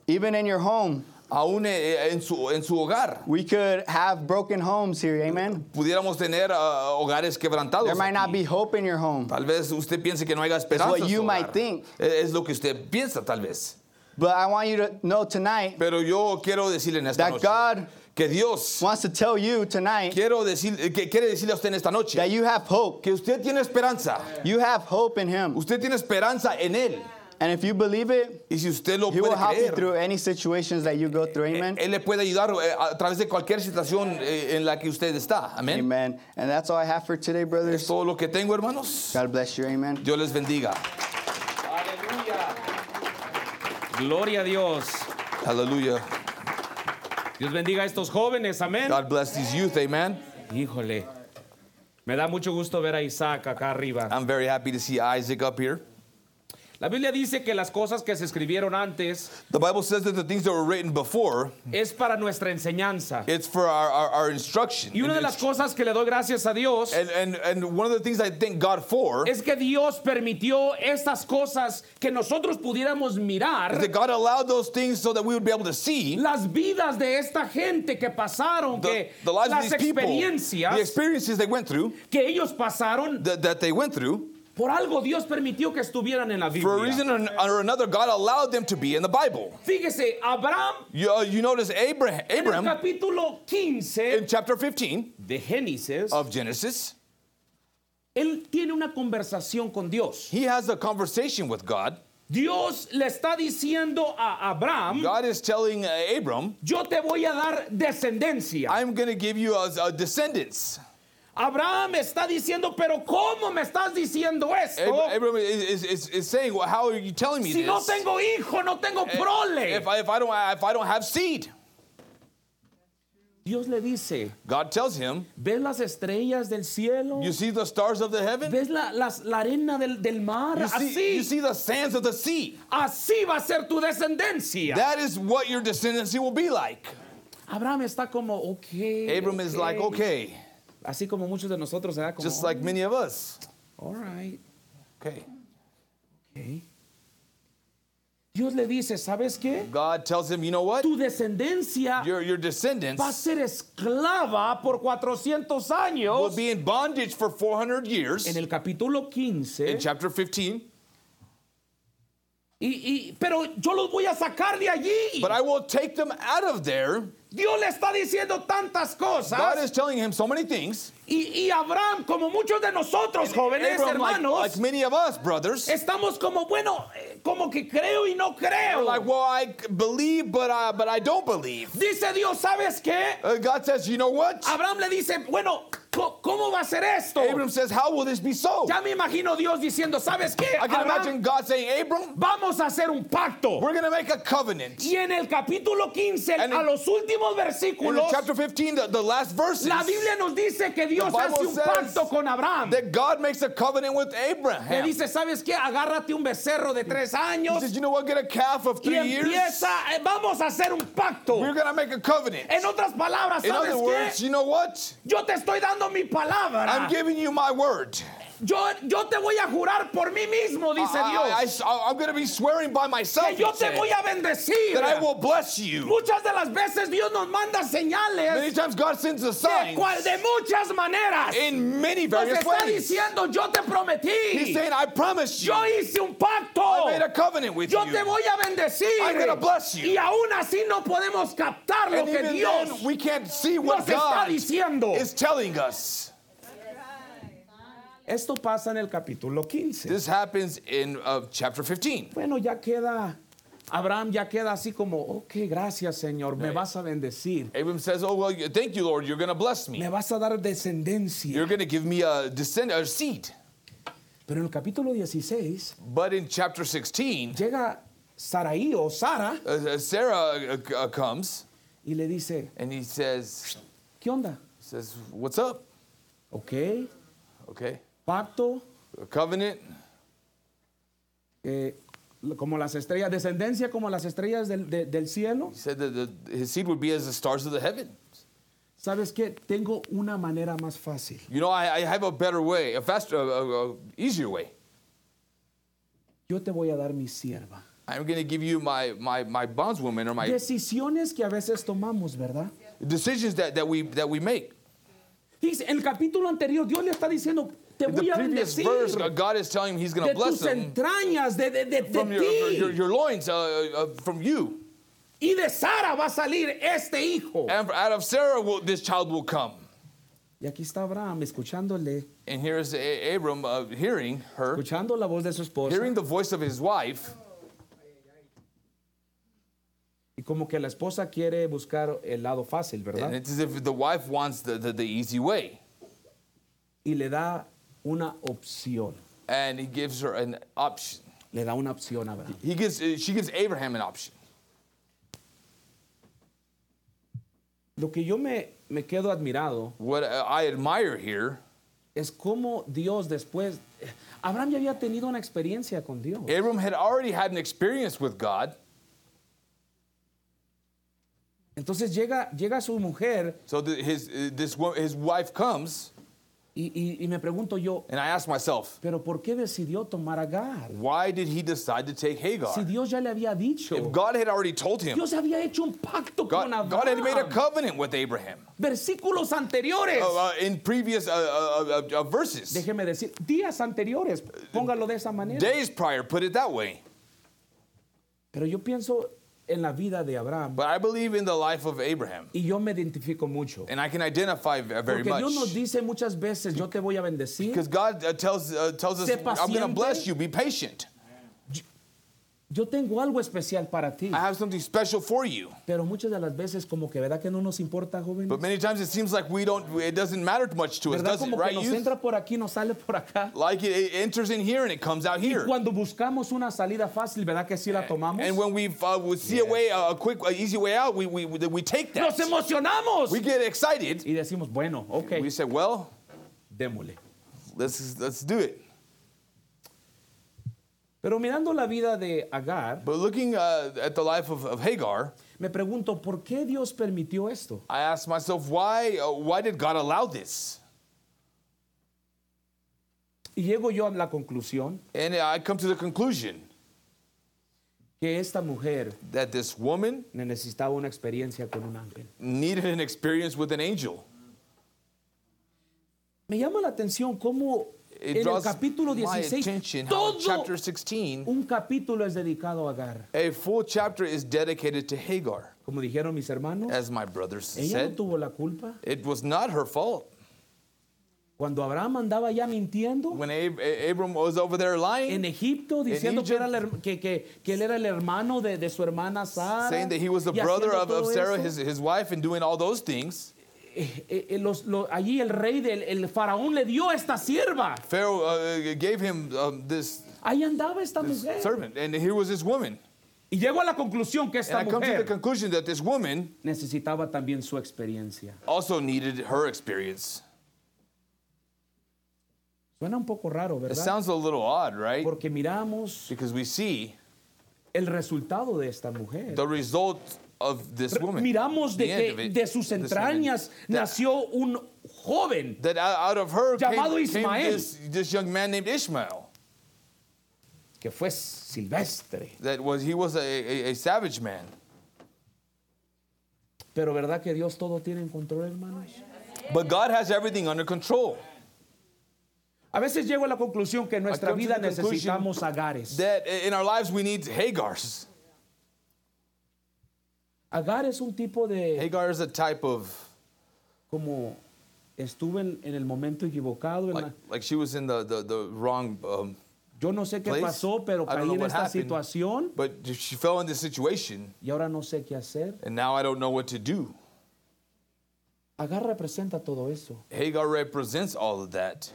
even in your home, aún eh, en su, en su hogar, we could have broken homes here. Amen. pudiéramos tener ah, hogares quebrantados. There might not be hope in your home, Tal vez usted piense que no haya esperanza. what you might think. Eh, Es lo que usted piensa, tal vez. but I want you to know tonight Pero yo quiero decirle en esta that noche God que Dios wants to tell you tonight quiero decir, eh, que quiere decirle a usted en esta noche that you have hope. que usted tiene esperanza. You have hope in Him, Usted tiene esperanza en Él. And if you believe it, Y si usted lo He will puede help you creer, through any situations that you go through. Amen. Él le puede ayudar eh, a través de cualquier situación eh, en la que usted está. Amén. Amen. And that's all I have for today, Es brothers. todo lo que tengo, hermanos. God bless you. Amen. Dios les bendiga. Gloria a Dios. Aleluya. Dios bendiga a estos jóvenes, amén. God bless these youth. Amen. Híjole. Me da mucho gusto ver a Isaac acá arriba. I'm very happy to see Isaac up here. La Biblia dice que las cosas que se escribieron antes The Bible says that the things that were written before, es para nuestra enseñanza. it's for our, our, our instruction. Y una de las cosas que le doy gracias a Dios And, and, and one of the things I thank God for is es que Dios permitió estas cosas que nosotros pudiéramos mirar that God allowed those things so that we would be able to see las vidas de esta gente que pasaron, the, que the lives of las these people, the experiencias experiences they went through, que ellos pasaron, that, that they went through. Por algo Dios permitió que estuvieran en la For a reason or another, God allowed them to be in the Bible. Fíjese, Abraham You, uh, you notice Abraham, Abraham capítulo 15 in chapter 15 de Génesis, of Genesis, él tiene una conversación con Dios. he has a conversation with God. Dios le está diciendo a Abraham, God is telling uh, Abram, yo te voy a dar descendencia. I'm going to give you a, a descendants. Abraham está diciendo, pero ¿cómo me estás diciendo esto? Abram is, is, is, saying, well, how are you telling me Si this? no tengo hijo, no tengo prole. if, I, if, I don't, if I don't have seed. Dios le dice, God tells him, ¿ves las estrellas del cielo? You see the stars of the heaven? ¿Ves la, las- la arena del, del mar? You see, así, you see the sands of the sea. así va a ser tu descendencia. That is what your descendancy will be like. Abraham está como, ok. Abram is like, okay, Así como muchos de nosotros, ¿verdad? Como, just like many of us. all right, Okay. ok. Dios le dice, ¿sabes qué? God tells him, you know what? Tu descendencia Your, your va a descendants ser esclava por 400 will años. be in bondage for 400 years. En el capítulo 15. In chapter 15. Y, y- pero yo los voy a sacar de allí. But I will take them out of there. Dios le está diciendo tantas cosas. God is telling him so many things. y, y Abraham, como muchos de nosotros, jóvenes like, hermanos, like many of us, brothers, estamos como, bueno, eh, como que creo y no creo. like, well, I believe, but I, but I don't believe. Dice Dios, ¿sabes qué? Uh, God says, you know what? Abraham le dice, bueno, ¿cómo va a ser esto? Abram says, how will this be so? Ya me imagino Dios diciendo, ¿sabes qué? I can Abraham, imagine God saying, Abram, vamos a hacer un pacto. we're going to make a covenant. Y en el capítulo 15, And a in- los últimos In versículos, chapter 15, the, the last verses, la Biblia nos dice que Dios hace un pacto con Abraham. that God makes a covenant with Le Abraham. He dice, ¿sabes qué? Agárrate un becerro de tres años says, you know what? Get a calf of y three years. empieza, eh, vamos a hacer un pacto. We're going to make a covenant. En otras palabras, In ¿sabes other qué? words, you know what? Yo te estoy dando mi palabra. I'm giving you my word. Yo, yo te voy a jurar por mí mismo, dice I, Dios, am going to be swearing by myself que yo te voy a bendecir. that I will bless you. Muchas de las veces Dios nos manda Many señales times God sends de, signs cual- de muchas maneras. in many Nos various está ways. diciendo, yo te He's prometí. saying, I promised you. Yo hice un pacto. I made a covenant with Yo you. te voy a bendecir. I'm gonna bless you. Y aún así no podemos captar lo And que even Dios then, we can't see what nos está God diciendo. is telling us. Esto pasa en el capítulo 15. This happens in uh, chapter 15. Bueno, ya queda, Abraham ya queda así como, ok, gracias Señor, me vas a bendecir. Abram says, Oh, well, thank you, Lord. You're going to bless me. Me vas a dar descendencia. You're going to give me a, descend- a seed. Pero en el capítulo 16 But in chapter 16, llega Saraí o Sara uh, uh, Sarah uh, uh, comes y le dice, and he says, ¿qué onda? says, What's up? Ok, Okay. Pacto, A covenant. eh, como las estrellas, descendencia como las estrellas del, de- del cielo. He said that the, his seed would be as the stars of the heaven. ¿Sabes qué? Tengo una manera más fácil. You know, I, I have a better way, a faster, a, a, a easier way. Yo te voy a dar mi sierva. I'm going to give you my, my, my bondswoman or my Decisiones que a veces tomamos, ¿verdad? decisions that, that, we, that we make. Dice, en el capítulo anterior, Dios le está diciendo, te In the voy a previous bendecir verse, uh, God is telling him he's going de to bless tus them entrañas, de, de, de, de from your, ti. your, your loins, uh, uh, from you. Y de Sara va a salir este hijo. And out of Sarah, will, this child will come. Y aquí está Abraham escuchándole, And here's A- Abram uh, hearing her, escuchando la voz de su esposa. hearing the voice of his wife. Y como que la esposa quiere buscar el lado fácil, And ¿verdad? it's as if the wife wants the, the, the easy way. Y le da una opción. And he gives her an option. Le da una opción a Abraham. He gives, uh, she gives Abraham an option. Lo que yo me, me quedo admirado What uh, I admire here, es cómo Dios después... Abraham ya había tenido una experiencia con Dios. Abram had already had an experience with God. Entonces llega, llega su mujer So the, his, uh, this, his wife comes, y, y- y me pregunto yo, and I ask myself, ¿pero por qué decidió tomar a Agar? why did he decide to take Hagar? Si Dios ya le había dicho, If God had already told him, Dios había hecho un pacto con God, Abraham. God had made a covenant with Abraham. Versículos anteriores. Uh, uh, in previous uh, uh, uh, uh, verses, Déjeme decir, días anteriores, póngalo de esa manera. days prior, put it that way. Pero yo pienso en la vida de Abraham But I believe in the life of Abraham, y yo me identifico mucho. and I can identify very Porque Dios nos much. dice muchas veces, yo te voy a bendecir. Because God uh, tells, uh, tells us, I'm going to bless you, be patient. Yo tengo algo especial para ti. I have something special for you. Pero muchas de las veces como que verdad que no nos importa, jóvenes. But many times it seems like we don't, it doesn't matter much to us, does it? Como que Right, nos youth? entra por aquí, nos sale por acá. Like it, it enters in here and it comes out Y here. cuando buscamos una salida fácil, ¿verdad que sí la tomamos? And when we uh, we see a way, a quick, a easy way out, we, we, we, take Nos that. emocionamos. We get excited. Y decimos, bueno, ok, We say, well, démosle. let's, let's do it. Pero mirando la vida de Agar, But looking uh, at the life of, of Hagar, me pregunto, ¿por qué Dios permitió esto? I asked myself, why, uh, why did God allow this? Y llego yo a la conclusión And I come to the conclusion que esta mujer that this woman necesitaba una experiencia con un ángel. needed an experience with an angel. Me llama la atención cómo It en el draws capítulo my 16 attention how todo chapter 16, un capítulo es dedicado a Agar. a full chapter is dedicated to Hagar. Como dijeron mis hermanos, As my brothers ella no said, tuvo la culpa. it was not her fault. Cuando Abraham andaba ya mintiendo When Ab- Abram was over there en lying, Egipto diciendo que, Egypt. era el que, que- que él era el hermano de, de su hermana Sara. saying that he was the brother of, of Sarah, his, his wife, and doing all those things, eh, eh, los- lo- allí el rey del el faraón le dio esta sierva. Pharaoh uh, gave him um, this, Ahí andaba esta this mujer. servant, and here was this woman. Y llego a la conclusión que And esta I come to the mujer conclusion that this woman necesitaba también su experiencia. also needed her experience. Suena un poco raro, It ¿verdad? sounds a little odd, right? Porque miramos Because we see el resultado de esta mujer. the result of this woman. Miramos de the end of que it, de sus woman. entrañas That- nació un joven that out of her came, Llamado came Ismael. this, this young man named Ishmael. que fue silvestre. That was he was a, a, a savage man. Pero ¿verdad que Dios todo tiene en control, hermanos? But God has everything under control. A veces llego a la conclusión que en nuestra vida necesitamos agares. That in our lives we need Hagars. Agar es un tipo de Hagar is a type of como estuve en, en el momento equivocado. en like, la- like she was in the the, the wrong. Um, yo no sé qué place. pasó, pero I caí en esta happened. situación but she fell in this situation, y ahora no sé qué hacer. and now I don't know what to do. Agar representa todo eso. Hagar represents all of that.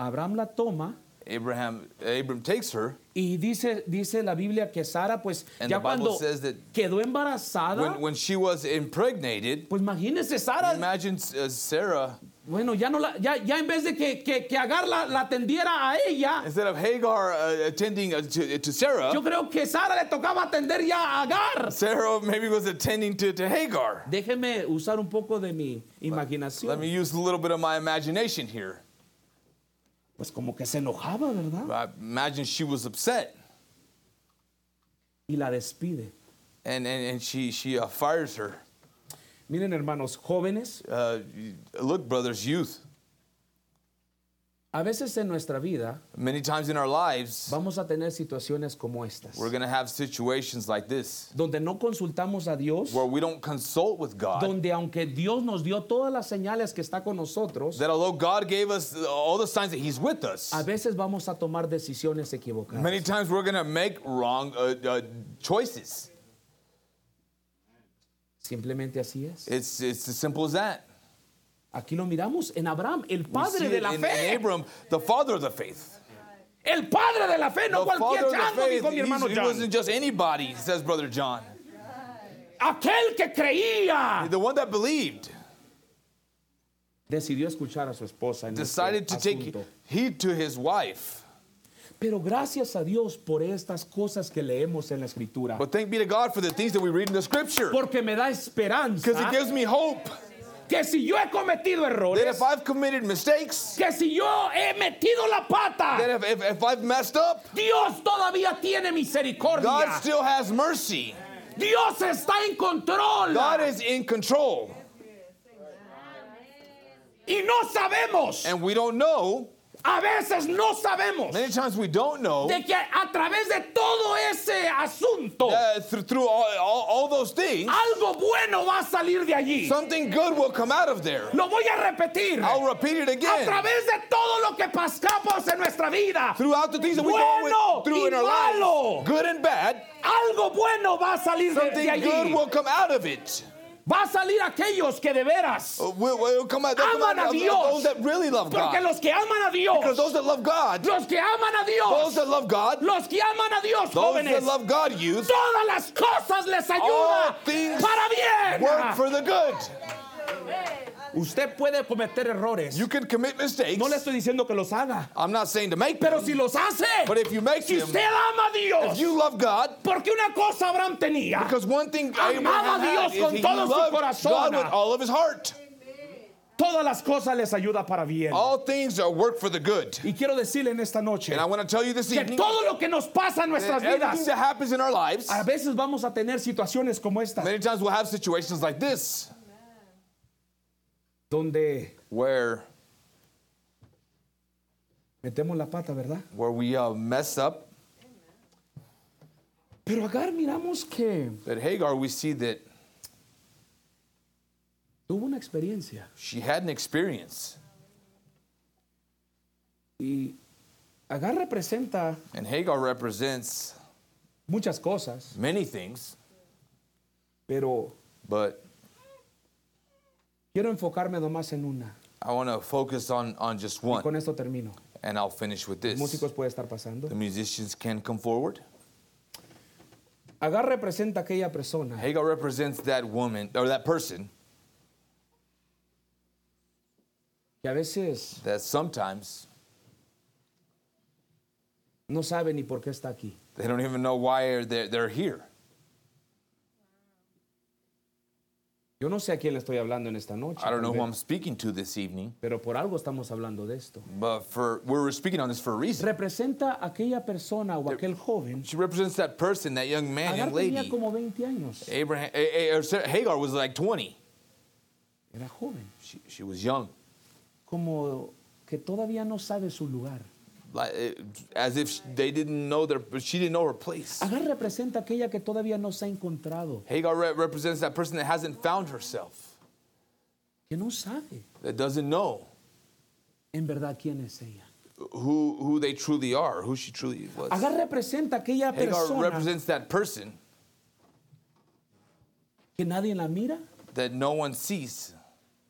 Abraham la toma Abraham Abram takes her y dice, dice la Biblia que Sara, pues And ya the Bible cuando says that quedó embarazada, when, when she was impregnated. pues imagínese Sara, Imagine uh, Sarah bueno, ya no la, ya, ya en vez de que, que, que Agar la, la atendiera a ella, instead of Hagar uh, attending uh, to, to Sarah. yo creo que Sara le tocaba atender ya a Agar. Sarah maybe was attending to, to Hagar. Déjeme usar un poco de mi imaginación. Let me use a little bit of my imagination here. Pues como que se enojaba, ¿verdad? I imagine she was upset Y la despide. and, and, and she, she uh, fires her. Miren, hermanos, jóvenes, Uh, look, brothers, youth, a veces en nuestra vida many times in our lives, vamos a tener situaciones como estas, we're going to have situations like this donde no consultamos a Dios, where we don't consult with God. donde aunque Dios nos dio todas las señales que está con nosotros, That although God gave us all the signs that He's with us, a veces vamos a tomar decisiones equivocadas. many times we're going to make wrong uh, uh, choices. Simplemente así es. It's, it's as simple as that. Aquí lo miramos en Abraham, el padre de la fe. in Abram, the father of the faith. El padre de la fe, no the cualquier chango, dijo mi hermano he John. wasn't just anybody, says Brother John. Aquel que creía The one that believed decidió escuchar a su esposa en decided to este take asunto. heed to his wife. Pero gracias a Dios por estas cosas que leemos en la escritura. But thank be to God for the things that we read in the scripture. Porque me da esperanza Because it gives me hope que si yo he cometido that errores, if I've committed mistakes, que si yo he metido la that pata, if, if, if I've messed up, Dios todavía tiene God misericordia. still has mercy. Dios está en control. God is in control. Y no sabemos And we don't know A veces no sabemos Many times we don't know de que a través de todo ese asunto uh, through, through all, all, all those things, algo bueno va a salir de allí. something good will come out of there. Lo voy a repetir. I'll repeat it A again. través de todo lo que pasamos en nuestra vida, Throughout the things that we Bueno go with, through in our malo. lives, good and bad, algo bueno va a salir de, de something good allí. will come out of it. Va a salir aquellos que de veras, Uh, Will, will come out, Aman a of Dios. those that really love porque God. los que aman a Dios, Because those that love God, los que aman a those that love God, los que aman a Dios, those jóvenes, that love God, youth, todas las cosas les all ayuda things para bien. work for the good. Usted puede cometer errores. You can commit mistakes. No le estoy diciendo que los haga, I'm not saying to make pero them, si los hace, but if you make si them, usted ama a Dios, if you love God, porque una cosa Abraham tenía, because one thing Abraham Amaba a Dios con todo su corazón. God with all of his heart. todas las cosas les ayuda para bien. All things are work for the good. Y quiero decirle en esta noche And I want to tell you this que evening, todo lo que nos pasa en nuestras vidas, that happens in our lives, a veces vamos a tener situaciones como esta, many times we'll have situations like this, donde where metemos la pata, ¿verdad? where we uh, mess up. Pero Agar miramos que But Hagar, we see that tuvo una experiencia she had an experience, y Agar representa and Hagar represents muchas cosas, many things, pero but quiero enfocarme nomás en una. I want to focus on on just Y one, con esto termino. and I'll finish with this. Músicos puede estar pasando. The musicians can come forward. Agar representa aquella persona Hagar represents that woman or that person que a veces that sometimes no sabe ni por qué está aquí. they don't even know why they're, they're here. Yo no sé a quién le estoy hablando en esta noche, I don't know who I'm speaking to this evening, pero por algo estamos hablando de esto. but for we're speaking on this for a reason. Representa aquella persona o aquel joven. She represents that person, that young man, Agar young tenía lady. como 20 años. Abraham, eh, eh, or Sarah- Hagar was like 20. Era joven. She, she was young, Como que todavía no sabe su lugar. Eh, as if they didn't know their, she didn't know her place. Agar representa aquella que todavía no se ha encontrado. Hagar re- represents that person that hasn't found herself, Que no sabe that doesn't know en verdad quién es ella. who who they truly are, who she truly was. Agar representa aquella Hagar persona represents that person que nadie la mira. that no one sees,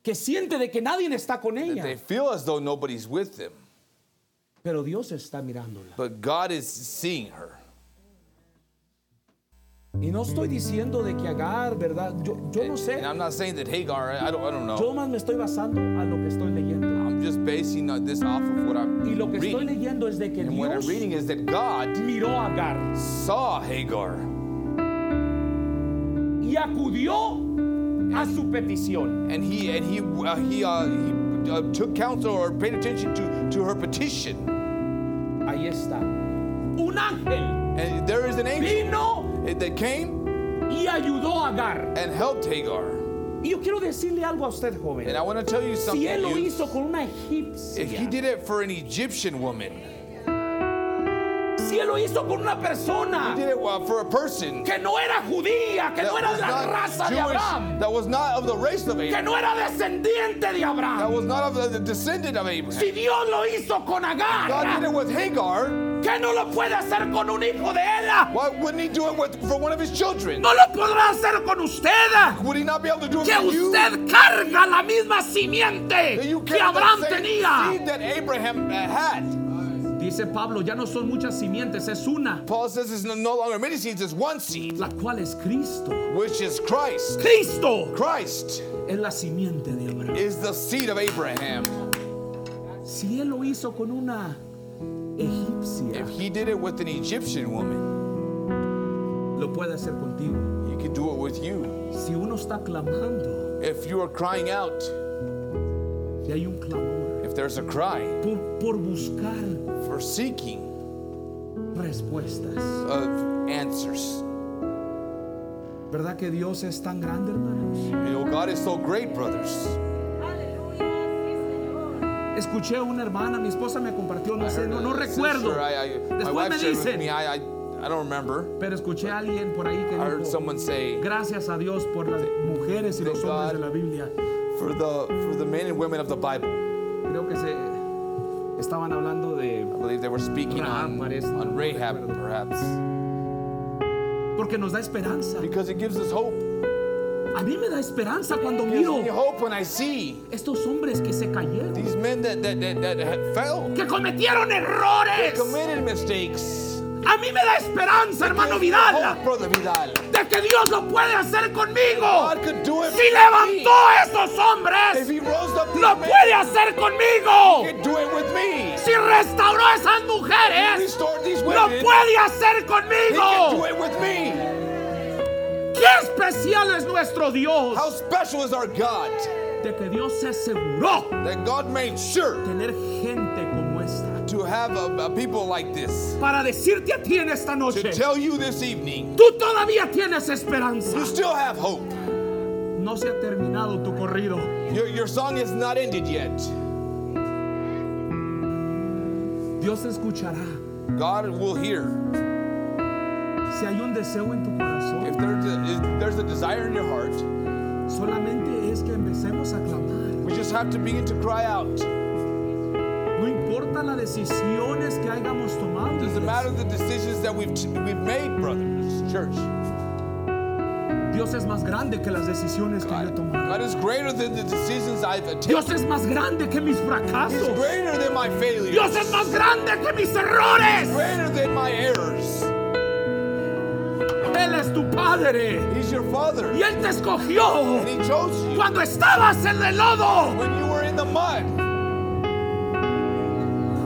Que siente de que nadie está con that they feel as though nobody's with them, Pero Dios está mirándola. but God is seeing her. Y no estoy diciendo de que Agar, ¿verdad? Yo, yo no sé. And I'm not saying that Hagar, I don't, I don't know. Yo más me estoy basando a lo que estoy leyendo. I'm just basing this off of what I'm Y lo que estoy reading. leyendo es de que And what I'm Dios reading is that God miró a Agar saw Hagar y acudió a su petición. and he and he uh, he uh, he uh, took counsel or paid attention to to her petition. Ahí está. Un ángel And there is an angel vino eh, that came y ayudó a Agar. and helped Hagar. Y yo quiero decirle algo a usted, And. I want to tell you something. Si él lo you- hizo con una if he egipcia, did it for an Egyptian woman, él lo hizo con una he persona did it for a person que no era judía, que that no era was de la not raza de Jewish, Abraham, that was not of the race of que Abraham, no era descendiente de that Abraham. was not of the, descendant of Abraham. Si Dios lo hizo con God did Agar, it with Hagar. ¿qué no lo puede hacer con un hijo de ella? Why wouldn't he do it with for one of his children? ¿No lo podrá hacer con usted? Would he not be able to do it Que for you? usted carga la misma simiente That you que Abraham tenía. seed that Abraham uh, had. Dice Pablo, ya no son muchas simientes, es una, Paul says it's no, longer many seeds, it's one seed, la cual es Cristo. which is Christ. Cristo Christ es la simiente de Abraham. is the seed of Abraham. Si él lo hizo con una egipcia, If he did it with an Egyptian woman, lo puede hacer contigo. he could do it with you. Si uno está clamando, If you are crying out, si hay un clamor if there's a cry por, por buscar for seeking respuestas. of answers, ¿Verdad que Dios es tan grande, hermanos? you know, God is so great, brothers. Escuché a una hermana, mi esposa me compartió, no sé, no, no Sister, recuerdo. I- I- my Después wife me dicen, me. I, don't remember. pero escuché a alguien por ahí que I heard dijo, someone say, gracias a Dios por las mujeres y los hombres God. de la Biblia. for the for the men and women of the Bible. Creo que se estaban hablando de I believe they were speaking Rahab, on, parece, no on Rahab, recuerdo. perhaps, porque nos da esperanza. because it gives us hope. A mí me da esperanza cuando It gives miro me hope when I see estos hombres que se cayeron, these men that that that, that had- fell, que cometieron errores. committed mistakes. A mí me da esperanza, hermano Vidal, de que Dios lo puede hacer conmigo. Si levantó a estos hombres, lo puede hacer conmigo. Si restauró a esas mujeres, lo puede hacer conmigo. Qué especial es nuestro Dios. How special is our God De que Dios se aseguró that God made sure tener gente. To have a, a people like this. Para decirte a ti en esta To tell you this evening, tú todavía tienes esperanza. you still have hope. No se ha terminado tu corrido. Your, your song is not ended yet. Dios escuchará. God will hear. Si hay un deseo en tu corazón, If there's a, if there's a desire in your heart, solamente es que empecemos a clamar. we just have to begin to cry out. No importa las decisiones que hayamos tomado. Doesn't matter the decisions that we've we've made, brothers, church. Dios es más grande que las decisiones que yo he God, tomado. God is greater than the decisions I've Dios taken. es más grande que mis He's fracasos. greater than my failures. Dios es más grande que mis errores. Greater than my errors. Él es tu Padre. He's your father. Y Él te escogió And he chose you cuando estabas en el lodo. when you were in the mud.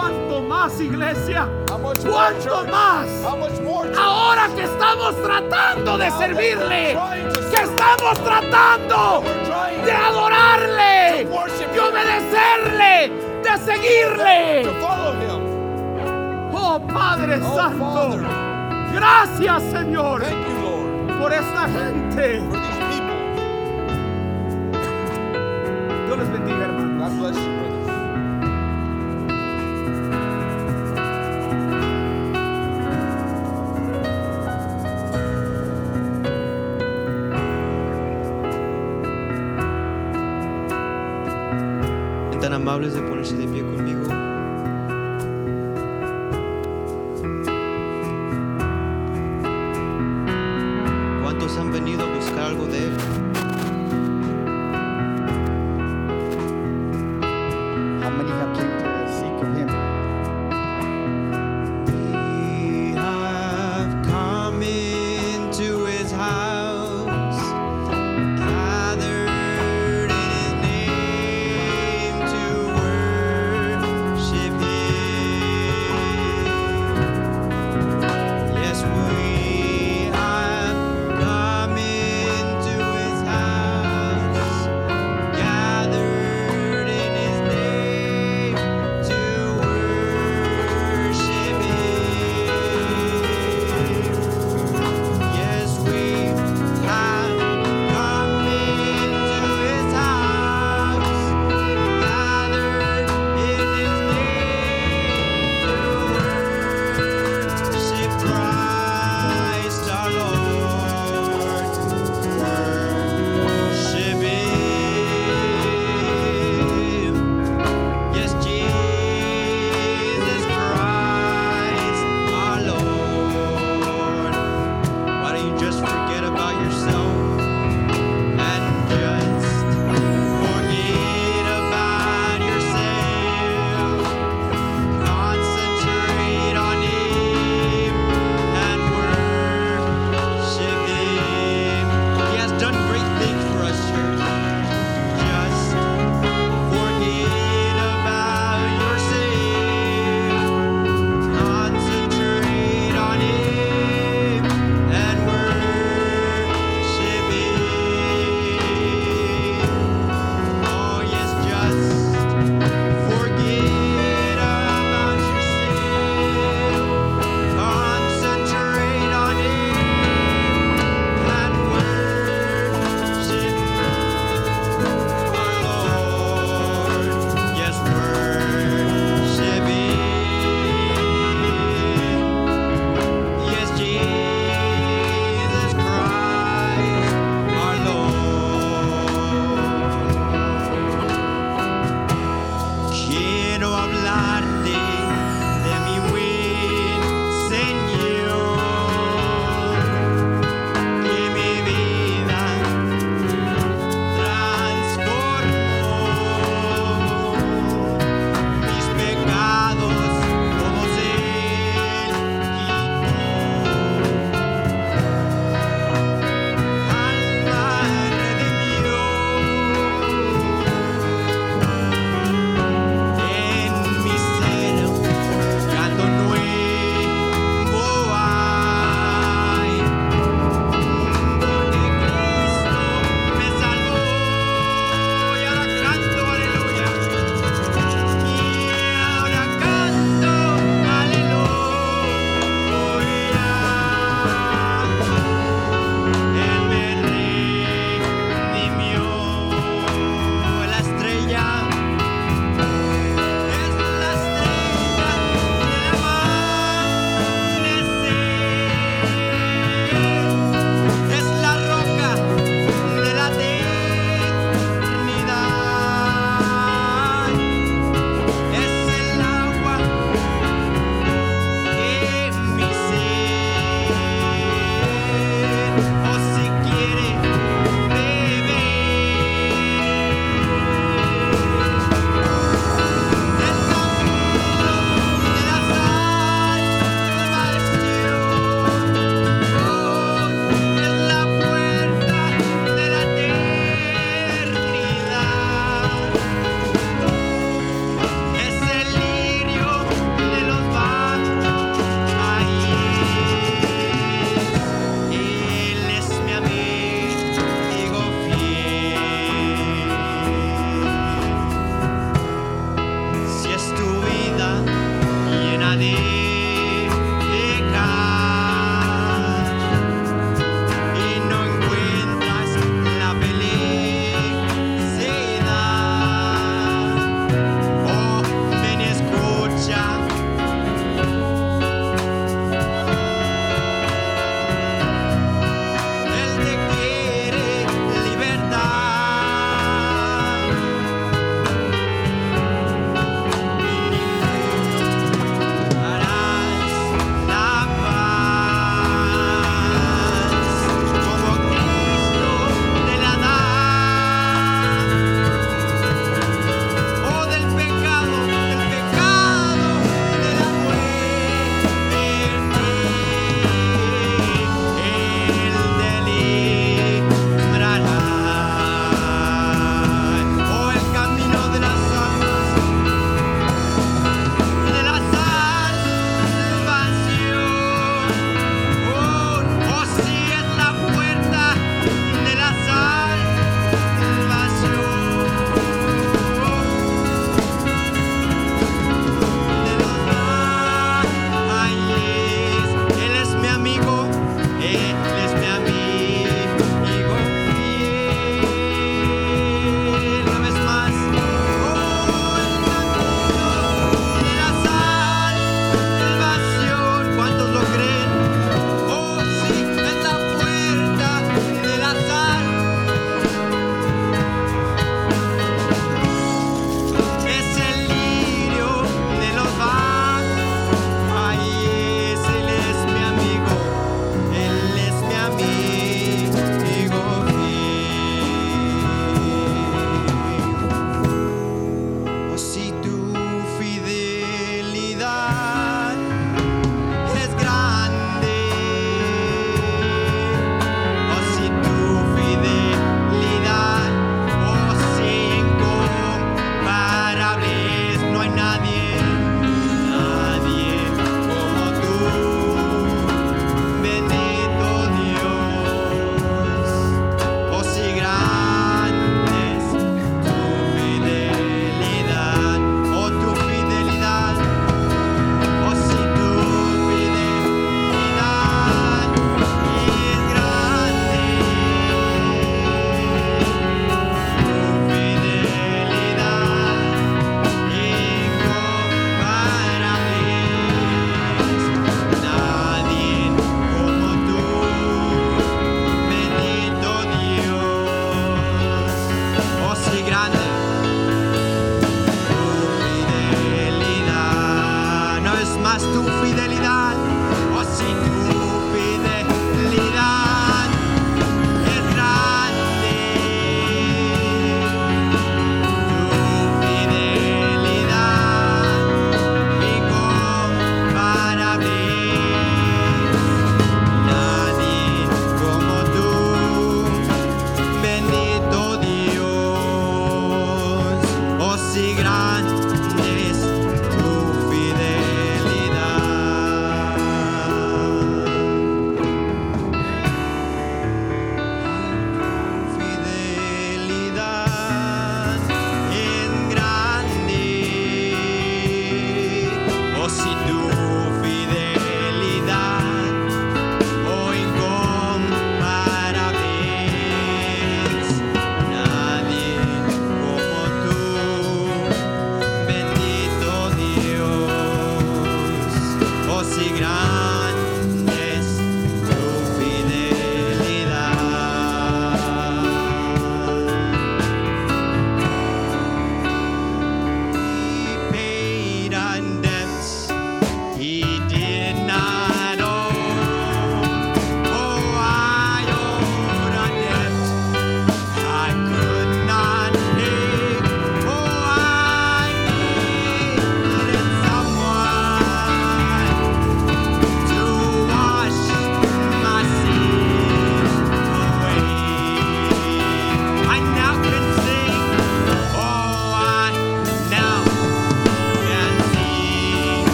¿Cuánto más, iglesia? ¿Cuánto más? Ahora que estamos tratando de servirle, que estamos tratando de adorarle, de obedecerle, de seguirle. Oh Padre Oh, Santo, gracias Señor por esta gente. Pablo se pone de pie con